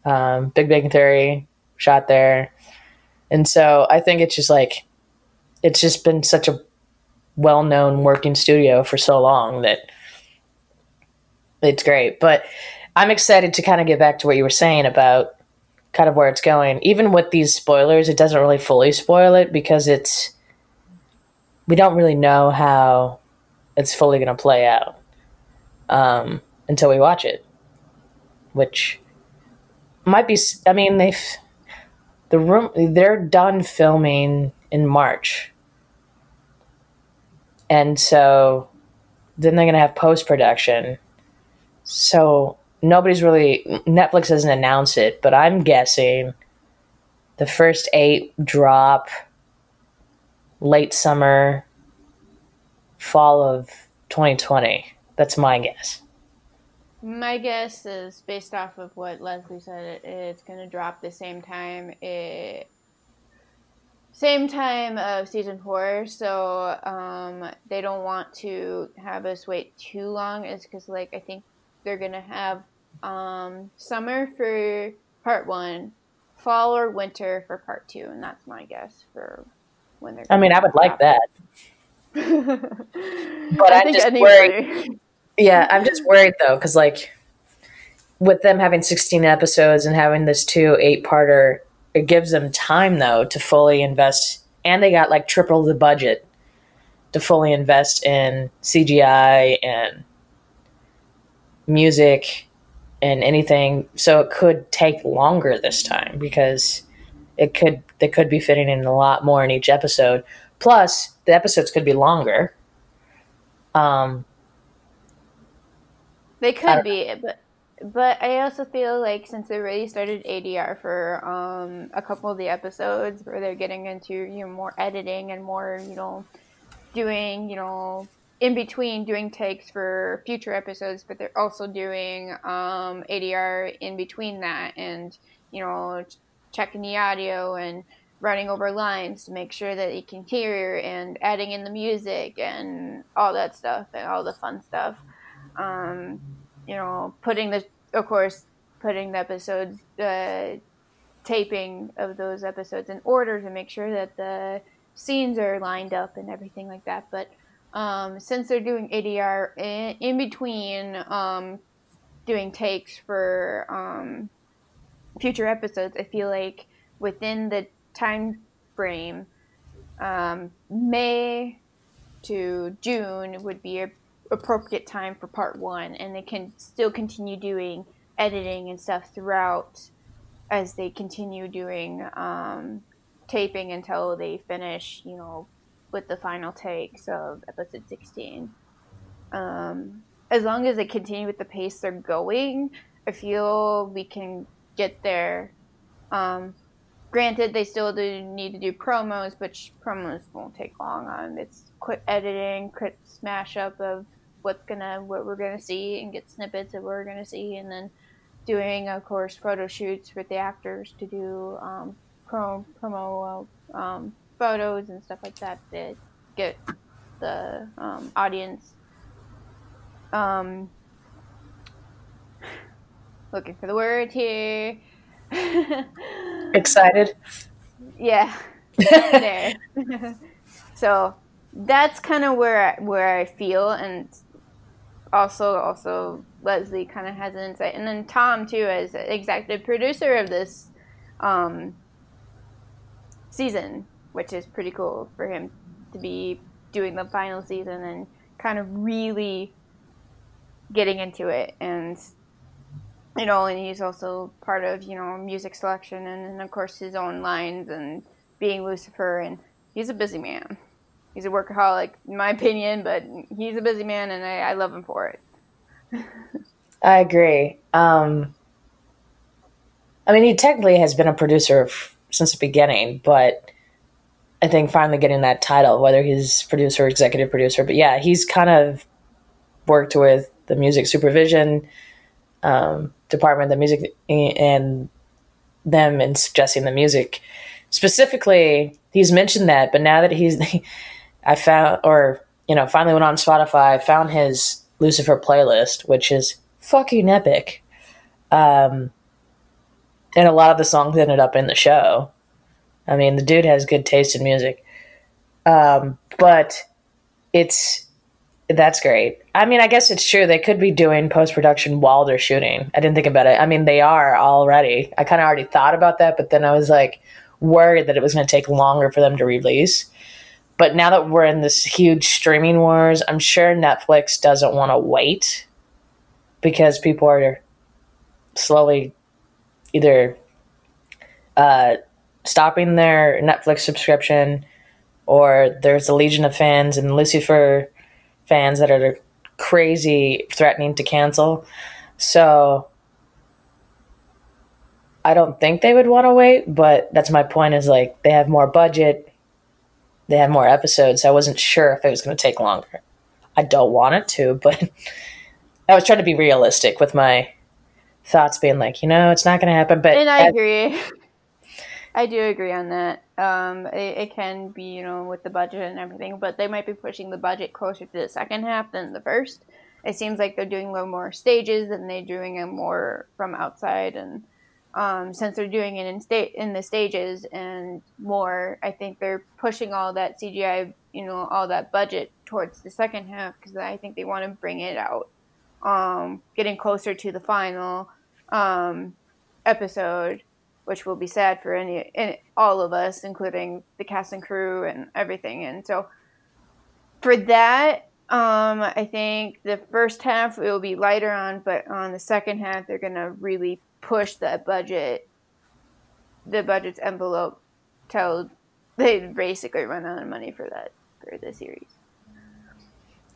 Um, Big Bang Theory shot there, and so I think it's just like it's just been such a well known working studio for so long that it's great. But I'm excited to kind of get back to what you were saying about kind of where it's going. Even with these spoilers, it doesn't really fully spoil it because it's we don't really know how it's fully going to play out um, until we watch it, which might be. I mean, they've the room they're done filming in March and so then they're going to have post production. So nobody's really, Netflix doesn't announce it, but I'm guessing the first eight drop late summer, fall of 2020. That's my guess. My guess is based off of what Leslie said, it's going to drop the same time it same time of season four, so um, they don't want to have us wait too long. Is because like I think they're gonna have um, summer for part one, fall or winter for part two, and that's my guess for when they're. I mean, I would like that, *laughs* but I am just worried. Yeah, I'm just worried though, because like with them having 16 episodes and having this two eight parter it gives them time though to fully invest and they got like triple the budget to fully invest in CGI and music and anything so it could take longer this time because it could they could be fitting in a lot more in each episode. Plus, the episodes could be longer. Um, they could be, but but I also feel like since they really started ADR for um, a couple of the episodes where they're getting into you know more editing and more you know doing you know in between doing takes for future episodes, but they're also doing um, ADR in between that and you know checking the audio and running over lines to make sure that you can hear and adding in the music and all that stuff and all the fun stuff. Um, you know, putting the, of course, putting the episodes, uh, taping of those episodes in order to make sure that the scenes are lined up and everything like that. But um, since they're doing ADR in, in between um, doing takes for um, future episodes, I feel like within the time frame, um, May to June would be a appropriate time for part one, and they can still continue doing editing and stuff throughout as they continue doing um, taping until they finish, you know, with the final takes of episode 16. Um, as long as they continue with the pace they're going, I feel we can get there. Um, granted, they still do need to do promos, but promos won't take long. On it's quick editing, quick smash up of what's gonna what we're gonna see and get snippets of what we're gonna see, and then doing, of course, photo shoots with the actors to do um, pro, promo um, photos and stuff like that to get the um, audience um, looking for the word here. *laughs* Excited. Yeah. *laughs* there. *laughs* so that's kind of where I, where I feel, and also also Leslie kind of has an insight, and then Tom too as executive producer of this um, season, which is pretty cool for him to be doing the final season and kind of really getting into it. And you know and he's also part of you know music selection and, and of course his own lines and being lucifer. And he's a busy man he's a workaholic, in my *laughs* opinion, but he's a busy man, and I, I love him for it. I agree. Um, I mean, he technically has been a producer f- since the beginning, but I think finally getting that title, whether he's producer or executive producer, but yeah, he's kind of worked with the music supervision um, department, the music, and them in suggesting the music. Specifically, he's mentioned that, but now that he's *laughs* I found, or, you know, finally went on Spotify, found his Lucifer playlist, which is fucking epic. Um, and a lot of the songs ended up in the show. I mean, the dude has good taste in music. Um, but it's, that's great. I mean, I guess it's true. They could be doing post production while they're shooting. I didn't think about it. I mean, they are already. I kind of already thought about that, but then I was like worried that it was going to take longer for them to release. But now that we're in this huge streaming wars, I'm sure Netflix doesn't want to wait because people are slowly either uh, stopping their Netflix subscription or there's a legion of fans and Lucifer fans that are crazy threatening to cancel. So I don't think they would want to wait, but that's my point is like they have more budget they had more episodes. I wasn't sure if it was going to take longer. I don't want it to, but *laughs* I was trying to be realistic with my thoughts, being like, you know, it's not going to happen. But and I agree. I do agree on that. Um, it, it, can be, you know, with the budget and everything, but they might be pushing the budget closer to the second half than the first. It seems like they're doing a little more stages and they're doing it more from outside and um, since they're doing it in state in the stages and more, I think they're pushing all that CGI, you know, all that budget towards the second half because I think they want to bring it out, um, getting closer to the final um, episode, which will be sad for any, all of us, including the cast and crew and everything. And so, for that, um, I think the first half it will be lighter on, but on the second half they're gonna really push that budget the budget's envelope till they basically run out of money for that for the series.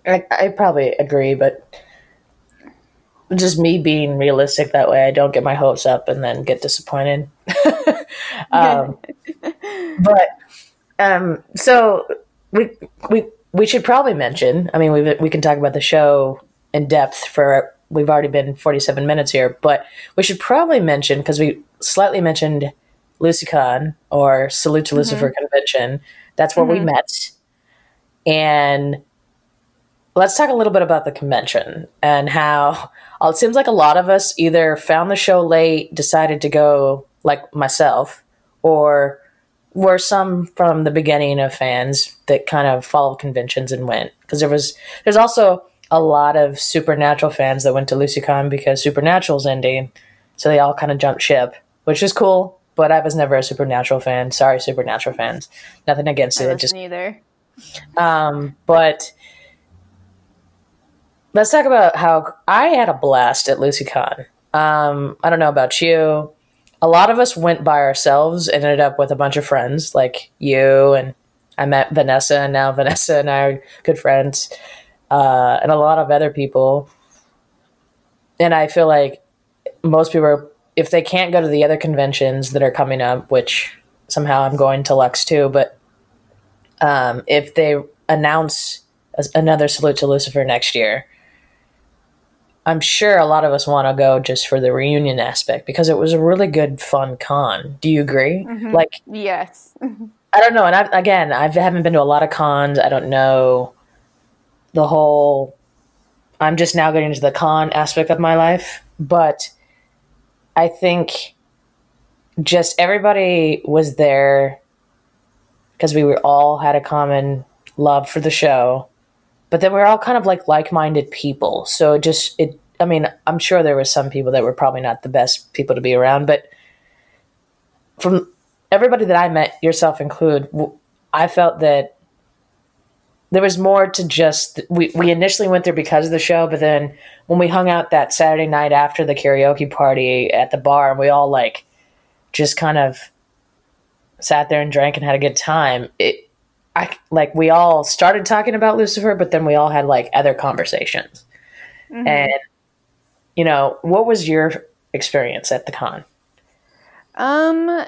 I, I probably agree, but just me being realistic that way, I don't get my hopes up and then get disappointed. *laughs* um, *laughs* but um, so we we we should probably mention. I mean, we we can talk about the show in depth for. We've already been forty seven minutes here, but we should probably mention because we slightly mentioned LucyCon or Salute to Lucifer mm-hmm. convention. That's where mm-hmm. we met, and let's talk a little bit about the convention and how uh, it seems like a lot of us either found the show late, decided to go, like myself, or were some from the beginning of fans that kind of followed conventions and went. Because there was, there's also a lot of Supernatural fans that went to LucyCon because Supernatural's ending, so they all kind of jumped ship, which is cool. But I was never a Supernatural fan. Sorry, Supernatural fans. Nothing against I it. Just neither. Um, but let's talk about how I had a blast at LucyCon. Um, I don't know about you. A lot of us went by ourselves and ended up with a bunch of friends like you and I met Vanessa and now *laughs* Vanessa and I are good friends uh, and a lot of other people. And I feel like most people are, if they can't go to the other conventions that are coming up, which somehow I'm going to Lux too, but um, if they announce another salute to Lucifer next year, I'm sure a lot of us want to go just for the reunion aspect because it was a really good, fun con. Do you agree? Mm-hmm. Like, yes. *laughs* I don't know, and I, again, I haven't been to a lot of cons. I don't know the whole. I'm just now getting into the con aspect of my life, but I think just everybody was there because we were all had a common love for the show but then we're all kind of like like-minded people so it just it i mean i'm sure there were some people that were probably not the best people to be around but from everybody that i met yourself included i felt that there was more to just we, we initially went there because of the show but then when we hung out that saturday night after the karaoke party at the bar and we all like just kind of sat there and drank and had a good time it I like we all started talking about Lucifer, but then we all had like other conversations. Mm-hmm. And you know, what was your experience at the con? Um,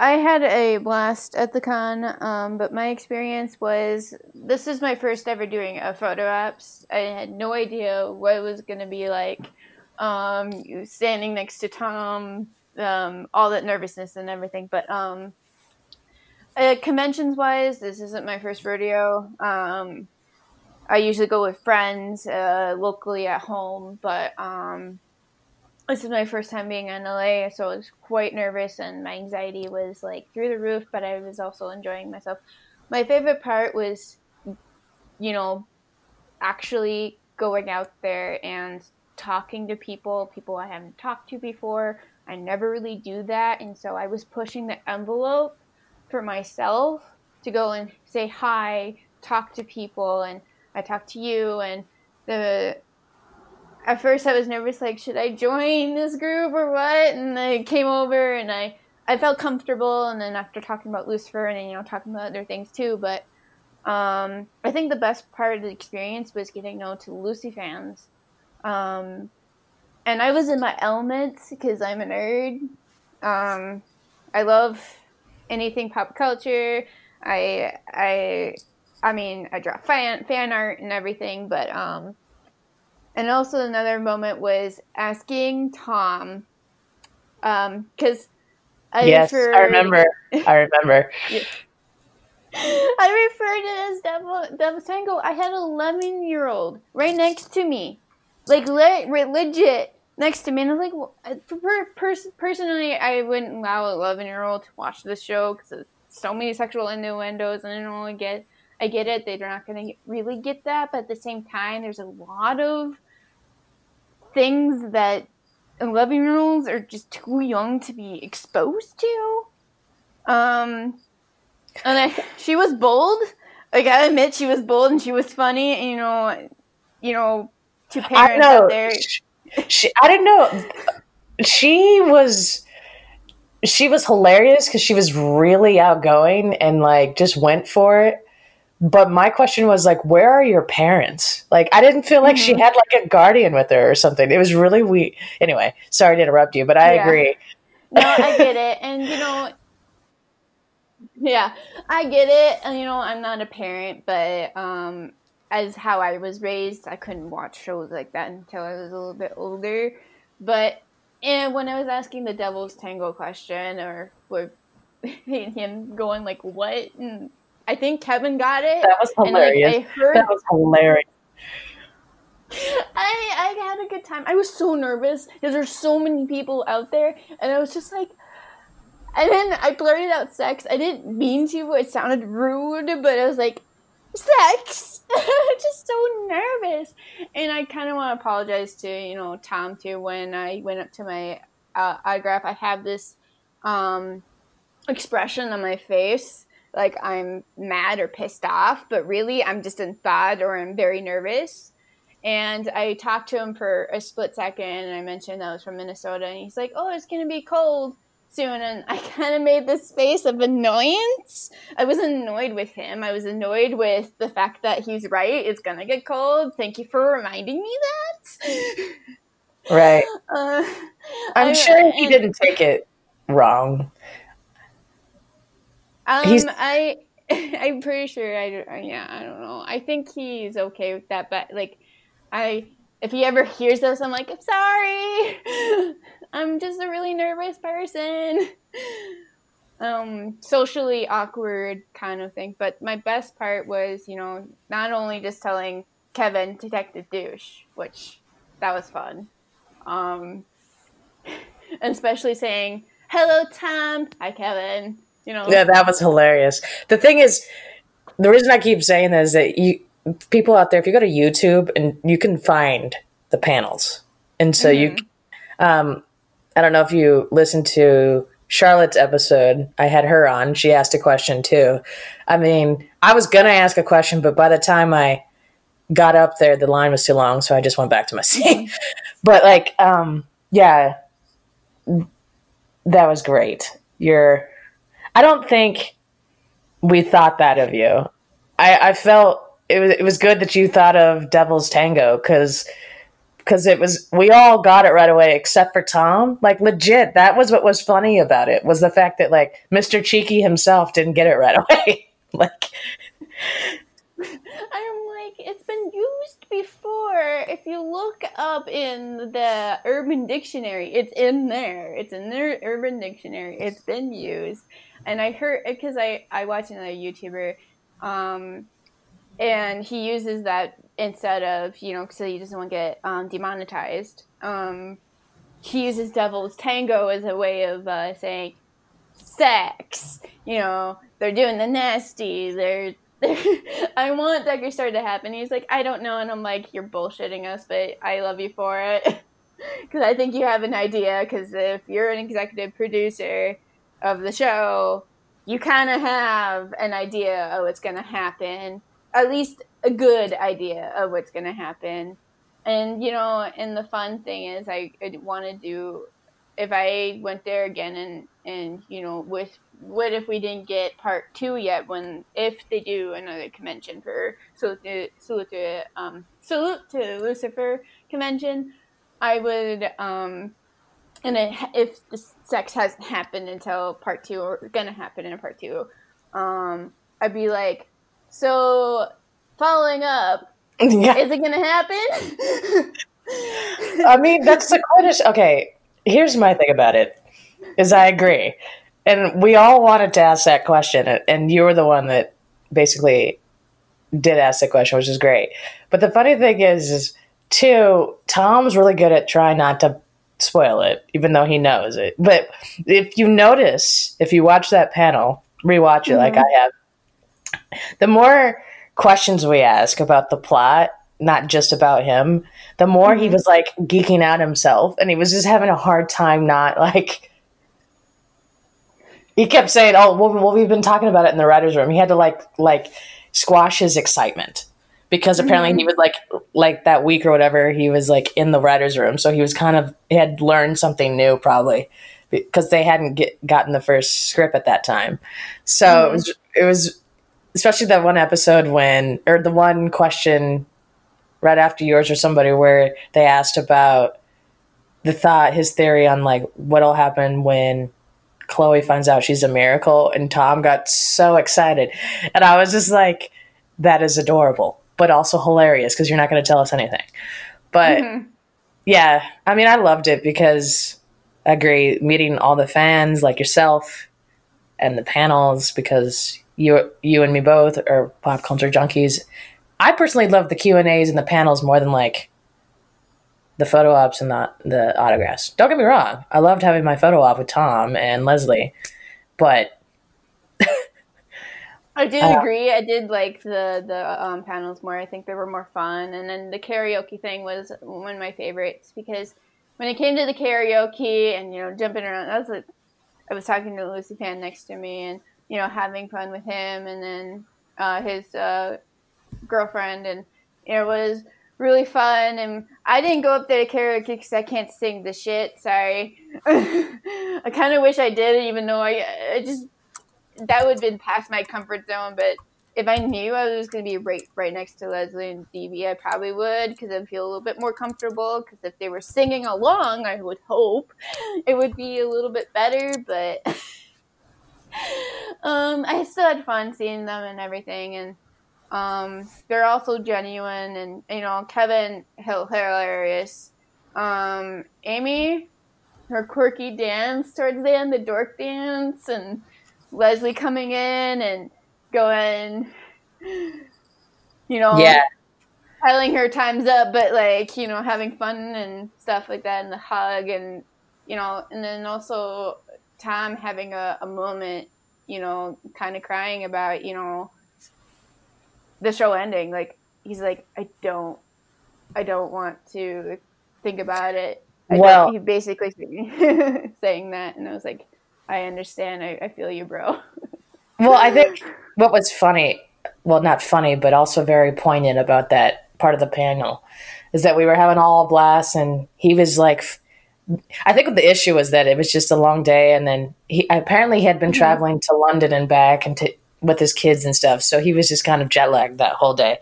I had a blast at the con, um, but my experience was this is my first ever doing a photo ops. I had no idea what it was going to be like. Um, standing next to Tom, um, all that nervousness and everything, but um, uh, conventions wise, this isn't my first rodeo. Um, I usually go with friends uh, locally at home, but um, this is my first time being in LA, so I was quite nervous and my anxiety was like through the roof, but I was also enjoying myself. My favorite part was, you know, actually going out there and talking to people, people I haven't talked to before. I never really do that, and so I was pushing the envelope for myself to go and say hi, talk to people, and I talked to you. And the at first I was nervous, like, should I join this group or what? And I came over and I I felt comfortable. And then after talking about Lucifer and you know talking about other things too, but um, I think the best part of the experience was getting to know to Lucy fans. Um, and I was in my element because I'm a nerd. Um, I love anything pop culture. I I I mean I draw fan fan art and everything, but um, and also another moment was asking Tom, um, because I yes, refer, I remember. I remember. *laughs* I referred to it as Devil Devil's Tango. I had an eleven year old right next to me, like le- legit next to me. And I was like, well, per, pers- personally, I wouldn't allow an 11 year old to watch this show because there's so many sexual innuendos, and I don't really get. I get it; they're not going to really get that, but at the same time, there's a lot of things that 11 year olds are just too young to be exposed to. Um, and I, she was bold. Like I gotta admit, she was bold and she was funny. And, you know, you know, to parents out there she, I didn't know. She was. she was hilarious because she was really outgoing and like just went for it. But my question was like, where are your parents? Like, I didn't feel like mm-hmm. she had like a guardian with her or something. It was really weird. Anyway, sorry to interrupt you, but I yeah. agree. No, I get *laughs* it, and you know, yeah, I get it. And you know, I'm not a parent, but um, as how I was raised, I couldn't watch shows like that until I was a little bit older. But and when I was asking the Devil's Tango question, or with *laughs* him going like, "What?" and I think Kevin got it. That was hilarious. And, like, I heard, that was hilarious. I I had a good time. I was so nervous because there's so many people out there, and I was just like, and then I blurted out sex. I didn't mean to. It sounded rude, but I was like, sex. *laughs* just so nervous. And I kind of want to apologize to, you know, Tom too. When I went up to my uh, autograph, I have this um, expression on my face like I'm mad or pissed off, but really I'm just in thought or I'm very nervous. And I talked to him for a split second and I mentioned that I was from Minnesota and he's like, Oh, it's gonna be cold soon and I *laughs* kind of made this face of annoyance. I wasn't annoyed with him. I was annoyed with the fact that he's right. It's gonna get cold. Thank you for reminding me that. Right. *laughs* Uh, I'm I, sure he and, didn't take it wrong. Um. I *laughs* I'm pretty sure. I yeah. I don't know. I think he's okay with that. But like, I if he ever hears this, I'm like, I'm sorry. *laughs* I'm just a really nervous person. *laughs* um, socially awkward kind of thing. But my best part was, you know, not only just telling Kevin to take the douche, which that was fun. Um, especially saying, hello, Tom. Hi, Kevin. You know, yeah, that was hilarious. The thing is, the reason I keep saying that is that you people out there, if you go to YouTube and you can find the panels, and so mm-hmm. you, um, I don't know if you listened to Charlotte's episode. I had her on. She asked a question too. I mean, I was gonna ask a question, but by the time I got up there, the line was too long, so I just went back to my *laughs* seat. but like, um, yeah, that was great. You're. I don't think we thought that of you. I, I felt it was it was good that you thought of Devil's Tango because because it was we all got it right away except for Tom. Like legit, that was what was funny about it was the fact that like Mr. Cheeky himself didn't get it right *laughs* away. like I'm like it's been used before. If you look up in the Urban Dictionary, it's in there. It's in their Urban Dictionary. It's been used. And I heard because I I watched another YouTuber um and he uses that instead of you know so he doesn't want to get um, demonetized um, he uses devil's tango as a way of uh, saying sex you know they're doing the nasty they're *laughs* i want Decker Star to happen he's like i don't know and i'm like you're bullshitting us but i love you for it *laughs* because i think you have an idea because if you're an executive producer of the show you kind of have an idea of what's going to happen at least a good idea of what's going to happen. And you know, and the fun thing is, I, want to do if I went there again and and you know, with what if we didn't get part two yet? When if they do another convention for salute to salute to um, salute to Lucifer convention, I would um, and it, if the sex hasn't happened until part two or gonna happen in a part two, um, I'd be like, so, following up, yeah. is it going to happen? I mean, that's the question. Okay, here's my thing about it. Is I agree, and we all wanted to ask that question, and you were the one that basically did ask the question, which is great. But the funny thing is, is too, Tom's really good at trying not to spoil it, even though he knows it. But if you notice, if you watch that panel, rewatch it mm-hmm. like I have, the more questions we ask about the plot, not just about him, the more mm-hmm. he was like geeking out himself and he was just having a hard time not *laughs* like he kept saying, "Oh, well, well, we've been talking about it in the writers' room." He had to like like squash his excitement because apparently mm-hmm. he was like like that week or whatever he was like in the writers' room, so he was kind of he had learned something new probably because they hadn't get, gotten the first script at that time. So mm-hmm. it was it was especially that one episode when or the one question right after yours or somebody where they asked about the thought his theory on like what'll happen when Chloe finds out she's a miracle and Tom got so excited. And I was just like that is adorable but also hilarious because you're not going to tell us anything. But mm-hmm. yeah I mean I loved it because I agree meeting all the fans like yourself and the panels because you you and me both are pop culture junkies. I personally love the Q and A's and the panels more than like the photo ops and the the autographs. Don't get me wrong, I loved having my photo op with Tom and Lesley, but I did uh, agree. I did like the the um, panels more. I think they were more fun, and then the karaoke thing was one of my favorites because when it came to the karaoke and you know jumping around, I was like, I was talking to Lucy Fan next to me and you know having fun with him, and then uh, his uh, girlfriend, and it was really fun. And I didn't go up there to karaoke because I can't sing the shit. Sorry. *laughs* I kind of wish I did, even though I, I just that would have been past my comfort zone. But if I knew I was going to be right right next to Lesley and Dee, I probably would because I'd feel a little bit more comfortable. Because if they were singing along, I would hope it would be a little bit better. But *laughs* um, I still had fun seeing them and everything, and um, they're also genuine, and you know Kevin hilarious. Um, Aimee, her quirky dance towards the end, the dork dance, and Lesley coming in and going, you know, yeah, telling her time's up, but like you know having fun and stuff like that, and the hug, and you know, and then also Tom having a, a moment, you know, kind of crying about you know the show ending, like he's like, I don't, I don't want to think about it. I well, he basically *laughs* saying that, and I was like, I understand. I, I feel you, bro. *laughs* well, I think what was funny, well, not funny, but also very poignant about that part of the panel is that we were having all a blast, and he was like. I think the issue was that it was just a long day, and then he apparently he had been mm-hmm. traveling to London and back, and to, with his kids and stuff. So he was just kind of jet lagged that whole day.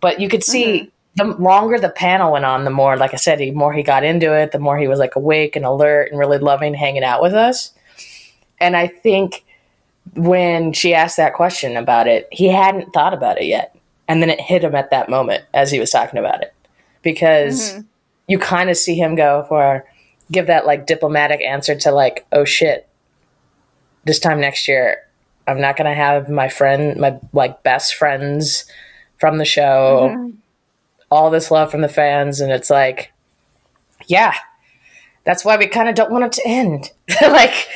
But you could see mm-hmm. the longer the panel went on, the more, like I said, the more he got into it, the more he was like awake and alert and really loving hanging out with us. And I think when she asked that question about it, he hadn't thought about it yet. And then it hit him at that moment as he was talking about it. Because mm-hmm. you kind of see him go for, give that like diplomatic answer to like, oh shit, this time next year, I'm not gonna have my friend, my like best friends from the show, mm-hmm. all this love from the fans, and it's like, yeah, that's why we kind of don't want it to end. *laughs* like,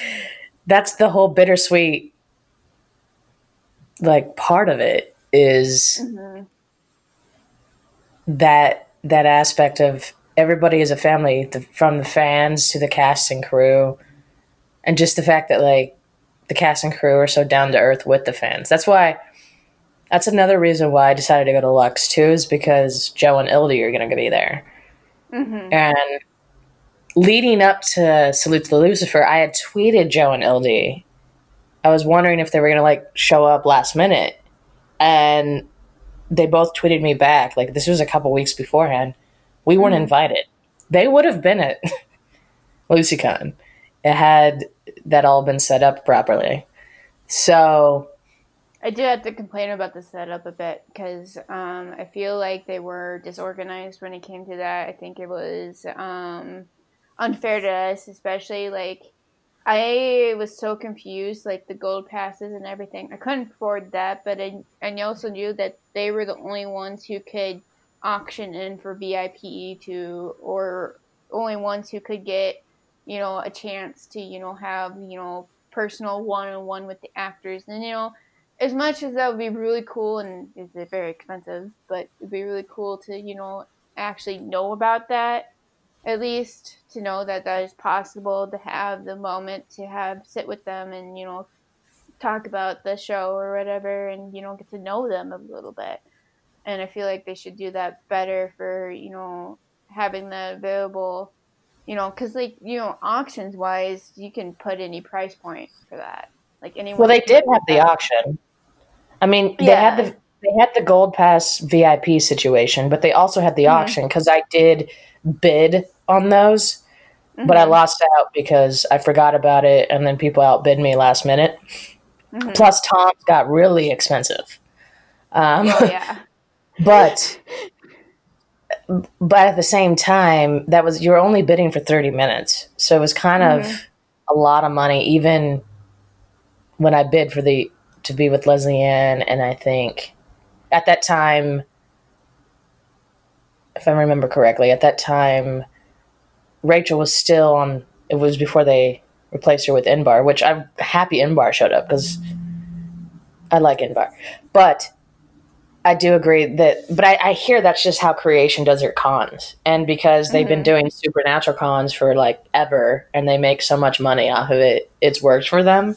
that's the whole bittersweet, like part of it is mm-hmm. that that aspect of everybody is a family, the, from the fans to the cast and crew, and just the fact that like the cast and crew are so down to earth with the fans. That's why. That's another reason why I decided to go to Lux too, is because Joe and Ildy are going to be there. Mm-hmm. And leading up to Salute to the Lucifer, I had tweeted Joe and Ildy. I was wondering if they were going to like show up last minute, and they both tweeted me back. Like this was a couple weeks beforehand. We weren't mm-hmm. invited. They would have been at *laughs* LucyCon. It had that all been set up properly. So I do have to complain about the setup a bit because um, I feel like they were disorganized when it came to that. I think it was um, unfair to us, especially like I was so confused, like the gold passes and everything. I couldn't afford that, but I, I also knew that they were the only ones who could auction in for VIP to, or only ones who could get you know, a chance to, you know, have, you know, personal one on one with the actors. And, you know, as much as that would be really cool and it's very expensive, but it'd be really cool to, you know, actually know about that, at least to know that that is possible to have the moment to have sit with them and, you know, talk about the show or whatever and, you know, get to know them a little bit. And I feel like they should do that better for, you know, having that available you know, because like you know, auctions wise, you can put any price point for that. Like anyone. Well, they did have the auction. I mean, they had the they had the gold pass VIP situation, but they also had the Mhm. auction because I did bid on those, but I Mhm. lost out because I forgot about it, and then people outbid me last minute. Mhm. Plus, Tom's got really expensive. Um, Oh yeah. *laughs* but *laughs* but at the same time, that was you're only bidding for thirty minutes, so it was kind Mhm. of a lot of money. Even when I bid for the to be with Lesley-Ann, and I think at that time, if I remember correctly, at that time, Rachael was still on. It was before they replaced her with Inbar, which I'm happy Inbar showed up because I like Inbar, but I do agree that, but I, I hear that's just how creation does their cons, and because they've been Mhm. doing supernatural cons for like ever, and they make so much money off of it, it's worked for them.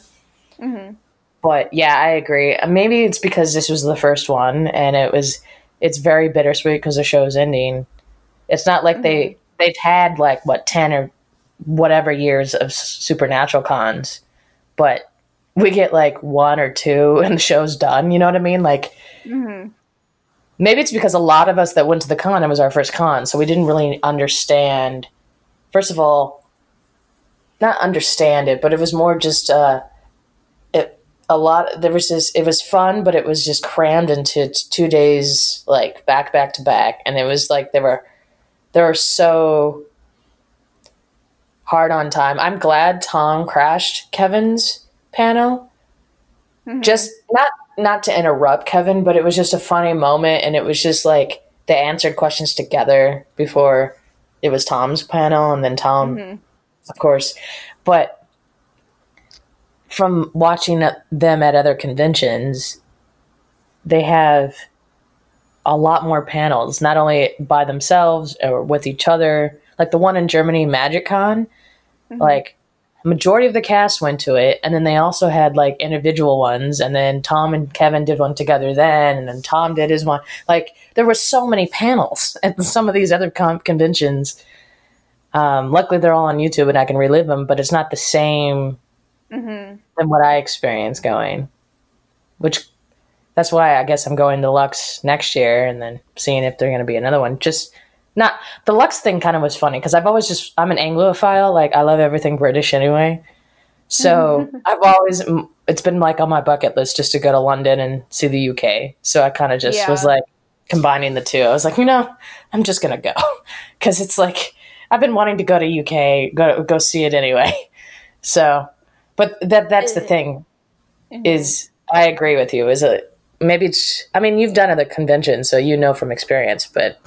hmm But yeah, I agree. Maybe it's because this was the first one, and it was it's very bittersweet because the show's ending. It's not like they they've had like what ten or whatever years of s- supernatural cons, but we get like one or two, and the show's done. You know what I mean? Like hmm maybe it's because a lot of us that went to the con it was our first con so we didn't really understand first of all not understand it but it was more just uh it a lot there was this it was fun but it was just crammed into two days like back back to back and it was like they were they were so hard on time. I'm glad tom crashed kevin's panel. Hmm just not not to interrupt Kevin, but it was just a funny moment, and it was just like they answered questions together before it was Tom's panel, and then Tom, hmm of course. But from watching them at other conventions, they have a lot more panels, not only by themselves or with each other. Like the one in Germany, MagicCon, Mhm. like majority of the cast went to it and then they also had like individual ones and then tom and kevin did one together then and then tom did his one. Like there were so many panels *laughs* at some of these other con- conventions. Um, luckily they're all on youtube and i can relive them but it's not the same hmm than what i experienced going which that's why i guess i'm going to lux next year and then seeing if they're going to be another one. Just not the Lux thing kind of was funny because I've always just I'm an Anglophile like I love everything British anyway, so *laughs* I've always it's been like on my bucket list just to go to London and see the UK. So I kind of just was like combining the two. I was like, you know, I'm just gonna go *laughs* because it's like I've been wanting to go to UK go go see it anyway. *laughs* So, but that that's the thing Mhm. is I agree with you. Is it maybe it's I mean you've done other conventions so you know from experience, but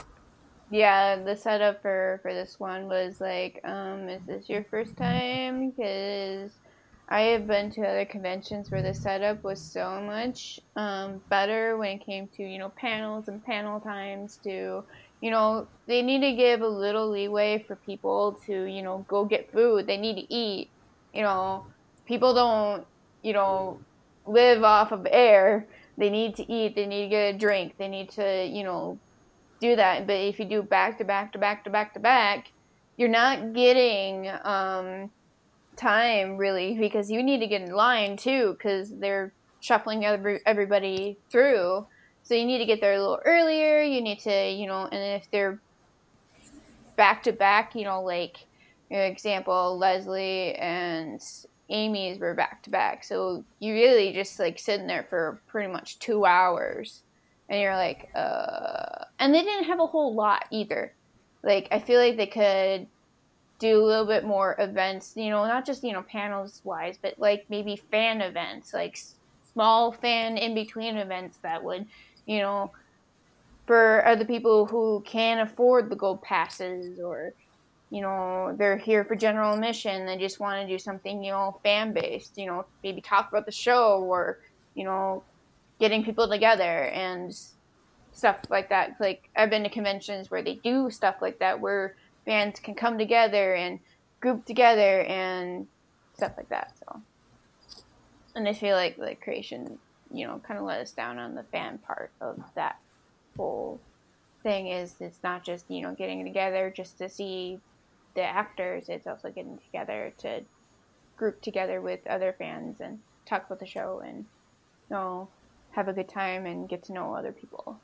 Yeah, the setup for for this one was like, um, is this your first time? Because I have been to other conventions where the setup was so much um, better when it came to you know panels and panel times. To you know, they need to give a little leeway for people to you know go get food. They need to eat. You know, people don't you know live off of air. They need to eat. They need to get a drink. They need to you know do that. But if you do back to back to back to back to back, you're not getting um, time really because you need to get in line too because they're shuffling every, everybody through. So you need to get there a little earlier. You need to, you know, and if they're back to back, you know, like you know, example, Lesley and Aimee's were back to back. So you really just like sitting there for pretty much two hours and you're like, uh, and they didn't have a whole lot either. Like, I feel like they could do a little bit more events, you know, not just, you know, panels wise, but like maybe fan events, like small fan in between events that would, you know, for other people who can't afford the gold passes or, you know, they're here for general admission, they just want to do something, you know, fan based, you know, maybe talk about the show or, you know, getting people together and stuff like that. Like I've been to conventions where they do stuff like that where bands can come together and group together and stuff like that. So and I feel like like creation, you know, kind of let us down on the fan part of that whole thing is it's not just, you know, getting together just to see the actors, it's also getting together to group together with other fans and talk about the show and you know have a good time and get to know other people.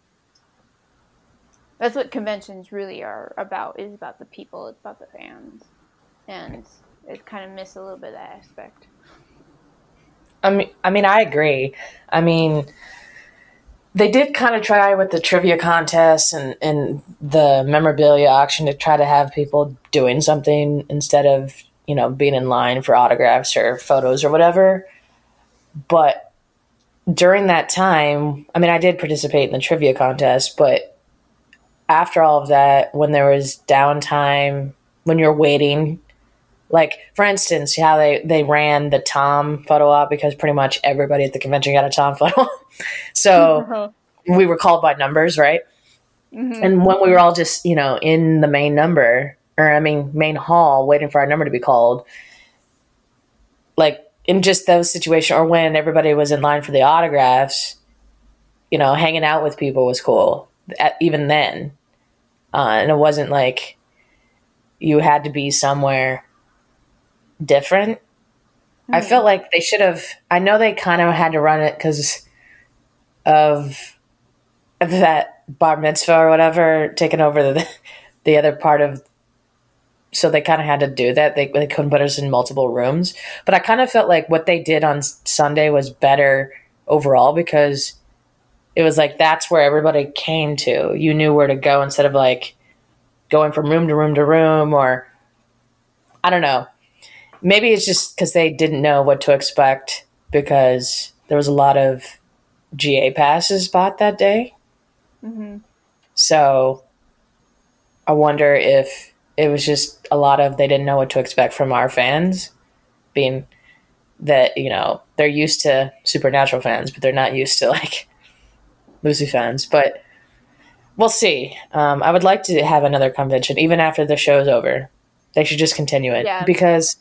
That's what conventions really are about. Is about the people. It's about the fans, and it kind of miss a little bit of that aspect. I mean, I mean, I agree. I mean, they did kind of try with the trivia contest and, and the memorabilia auction to try to have people doing something instead of you know being in line for autographs or photos or whatever. But during that time, I mean, I did participate in the trivia contest, but after all of that, when there was downtime, when you're waiting, like for instance, how they they ran the Tom photo op because pretty much everybody at the convention got a Tom *laughs* photo, so we were called by numbers, right? Mm-hmm. And when we were all just you know in the main number, or I mean main hall, waiting for our number to be called, like in just those situations, or when everybody was in line for the autographs, you know, hanging out with people was cool. At, even then, uh, and it wasn't like you had to be somewhere different. Mm-hmm. I felt hmm. like they should have. I know they kind of had to run it because of that bar mitzvah or whatever taking over the *laughs* the other part of. So they kind of had to do that. They they couldn't put us in multiple rooms, but I kind of felt like what they did on Sunday was better overall because it was like that's where everybody came to. You knew where to go instead of like going from room to room to room or I don't know. Maybe it's just because they didn't know what to expect because there was a lot of GA passes bought that day. Mm-hmm. So I wonder if it was just a lot of they didn't know what to expect from our fans, being that you know they're used to supernatural fans, but they're not used to like Lucy fans, but we'll see. Um, I would like to have another convention even after the show's over. They should just continue it yeah. because,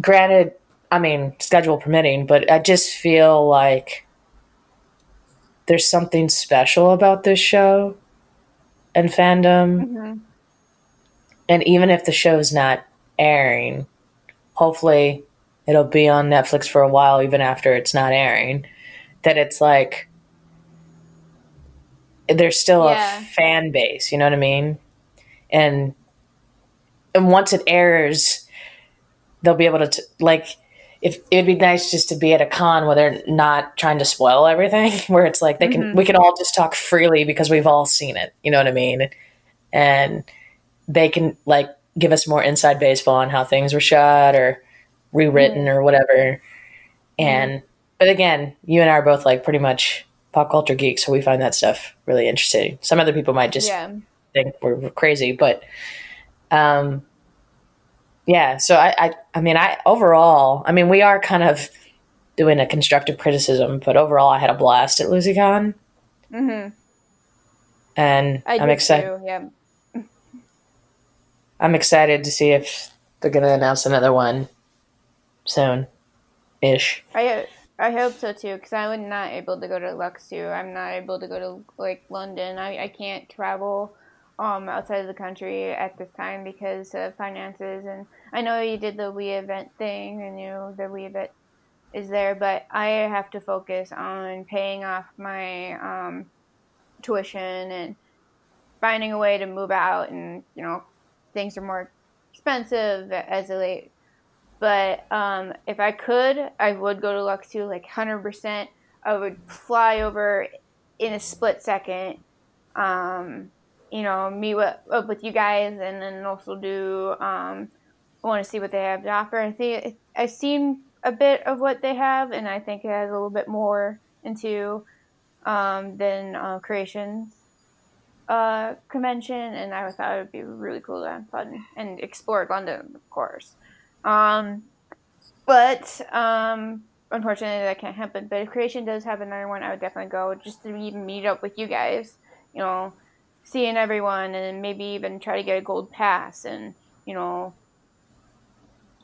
granted, I mean schedule permitting, but I just feel like there's something special about this show and fandom. Mm-hmm. And even if the show's not airing, hopefully it'll be on Netflix for a while, even after it's not airing. That it's like there's still yeah. a fan base, you know what I mean? And and once it airs, they'll be able to t- like if it'd be nice just to be at a con where they're not trying to spoil everything, *laughs* where it's like they can mm-hmm. we can all just talk freely because we've all seen it, you know what I mean? And they can like give us more inside baseball on how things were shot or rewritten or whatever. And mm-hmm. but again, you and I are both like pretty much pop culture geeks, so we find that stuff really interesting. Some other people might just yeah. think we're crazy, but um, yeah. So I, I, I mean, I overall, I mean, we are kind of doing a constructive criticism, but overall, I had a blast at LucyCon. Mm-hmm. And I am excited. yeah. I'm excited to see if they're going to announce another one soon, ish. I I hope so too, because I was not able to go to Luxu. I'm not able to go to like London. I, I can't travel um outside of the country at this time because of finances. And I know you did the We event thing, and you know the We event is there, but I have to focus on paying off my um, tuition and finding a way to move out. And you know, things are more expensive as a late but um, if I could, I would go to Luxu like 100%. I would fly over in a split second. Um, you know, meet up with you guys, and then also do. Um, I want to see what they have to offer. I think I've seen a bit of what they have, and I think it has a little bit more into um, than uh, Creations uh, convention, and I thought it would be really cool to have fun and explore London, of course. Um, but um, unfortunately, that can't happen. But if Creation does have another one, I would definitely go just to even meet up with you guys. You know, seeing everyone, and maybe even try to get a gold pass, and you know,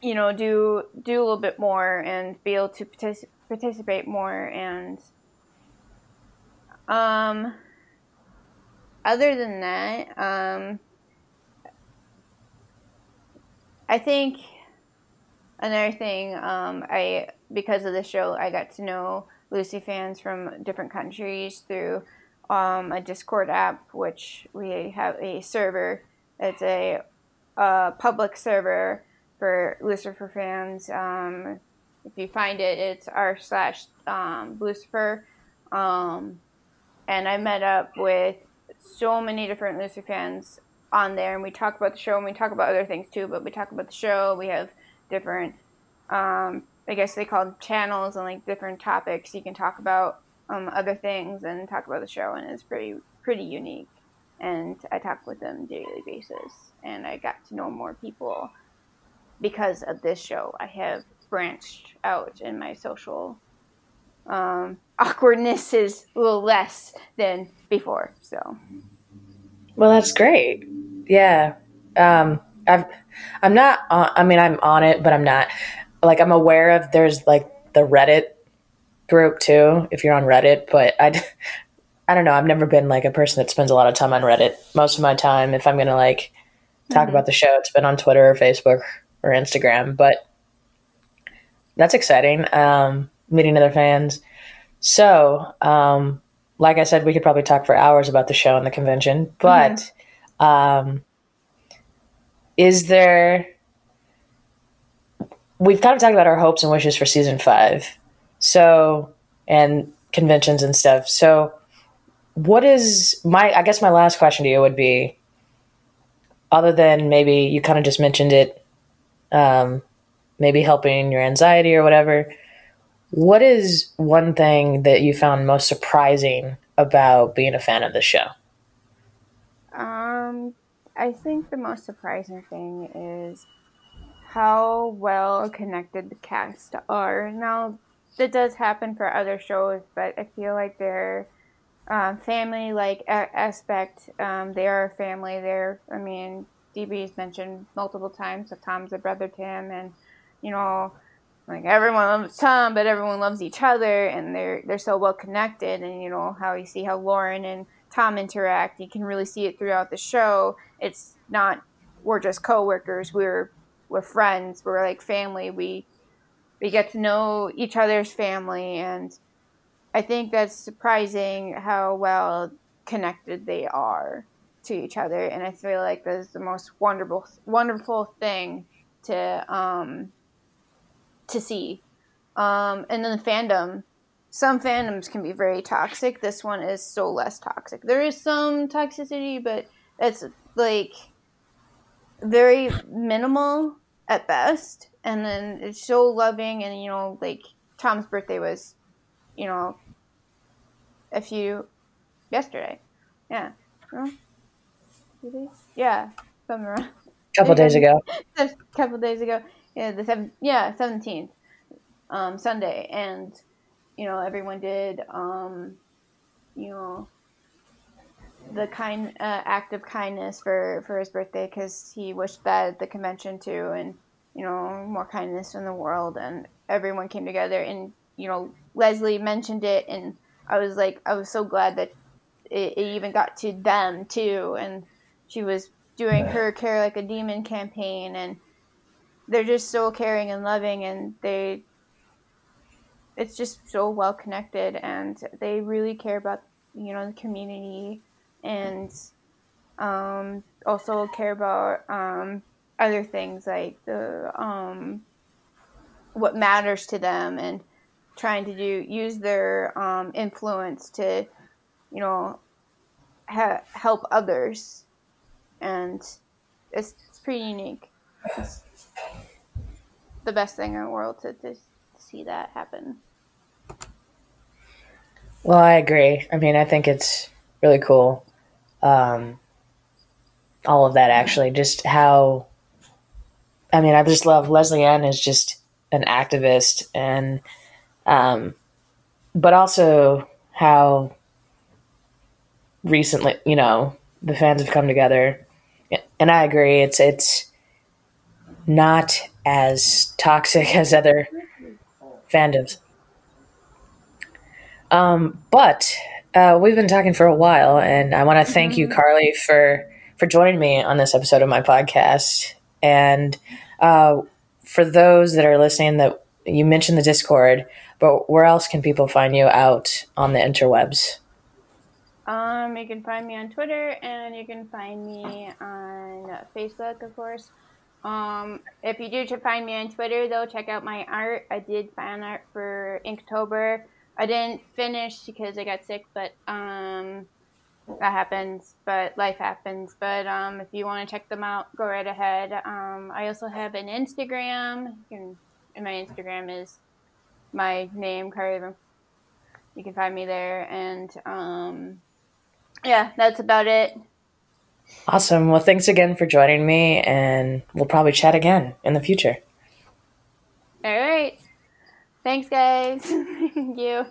you know, do do a little bit more and be able to partic- participate more. And um, other than that, um, I think another thing, um, I because of the show, I got to know Lucy fans from different countries through um, a Discord app, which we have a server. It's a, a public server for Lucifer fans. Um, if you find it, it's r slash um, Lucifer. Um, and I met up with so many different Lucifer fans on there, and we talk about the show, and we talk about other things too. But we talk about the show. We have different, um, I guess they call them channels and like different topics you can talk about um, other things and talk about the show, and it's pretty pretty unique. And I talk with them daily basis, and I got to know more people because of this show. I have branched out in my social um, awkwardness is a little less than before. So, well, that's great. Yeah, um, I've I'm not. On, I mean, I'm on it, but I'm not. Like, I'm aware of there's like the Reddit group too. If you're on Reddit, but I. I don't know. I've never been like a person that spends a lot of time on Reddit. Most of my time, if I'm gonna like talk mm-hmm. about the show, it's been on Twitter or Facebook or Instagram. But that's exciting. Um, meeting other fans. So, um, like I said, we could probably talk for hours about the show and the convention, but mm-hmm. um, is there? We've kind of talked about our hopes and wishes for season five, so and conventions and stuff. So, what is my? I guess my last question to you would be, other than maybe you kind of just mentioned it, um, maybe helping your anxiety or whatever. What is one thing that you found most surprising about being a fan of the show? Um, I think the most surprising thing is how well connected the cast are. Now, that does happen for other shows, but I feel like they're um, family like aspect. Um, they are a family. They're, I mean, DB's mentioned multiple times that Tom's a brother to him, and you know, like everyone loves Tom, but everyone loves each other, and they're they're so well connected. And you know how you see how Lauren and Tom interact. You can really see it throughout the show. It's not we're just coworkers. We're we're friends. We're like family. We we get to know each other's family, and I think that's surprising how well connected they are to each other. And I feel like that's the most wonderful wonderful thing to um, to see. Um, and then the fandom. Some fandoms can be very toxic. This one is so less toxic. There is some toxicity, but it's like very minimal at best. And then it's so loving, and you know, like Tom's birthday was, you know, a few yesterday. Yeah. Yeah, couple days ago. a *laughs* couple days ago yeah, the seven, yeah, seventeenth, um, Sunday, and you know everyone did, um, you know, the kind uh, act of kindness for for his birthday because he wished that at the convention too, and you know more kindness in the world, and everyone came together, and you know Lesley mentioned it, and I was like, I was so glad that it, it even got to them too, and she was doing her care like a demon campaign and they're just so caring and loving and they it's just so well connected and they really care about you know the community and um, also care about um, other things like the um, what matters to them and trying to do use their um, influence to you know ha- help others. And it's, it's pretty unique. It's, the best thing in the world to, to see that happen. Well, I agree. I mean, I think it's really cool. Um, all of that, actually, just how. I mean, I just love Lesley-Ann is just an activist, and, um, but also how recently, you know, the fans have come together, and I agree. It's it's not as toxic *laughs* as other fandoms. Um, but uh, we've been talking for a while, and I want to thank you, mm-hmm. Carly, for for joining me on this episode of my podcast. And uh, for those that are listening, that you mentioned the Discord, but where else can people find you out on the interwebs? Um, you can find me on Twitter and you can find me on Facebook, of course. Um, if you do find me on Twitter, though, check out my art. I did fan art for Inktober. I didn't finish because I got sick, but um, that happens. But life happens. But um, if you want to check them out, go right ahead. Um, I also have an Instagram. Can, and my Instagram is my name, Carly. You can find me there, and um, yeah, that's about it. Awesome. Well, thanks again for joining me, and we'll probably chat again in the future. All right. Thanks, guys. *laughs* Thank you.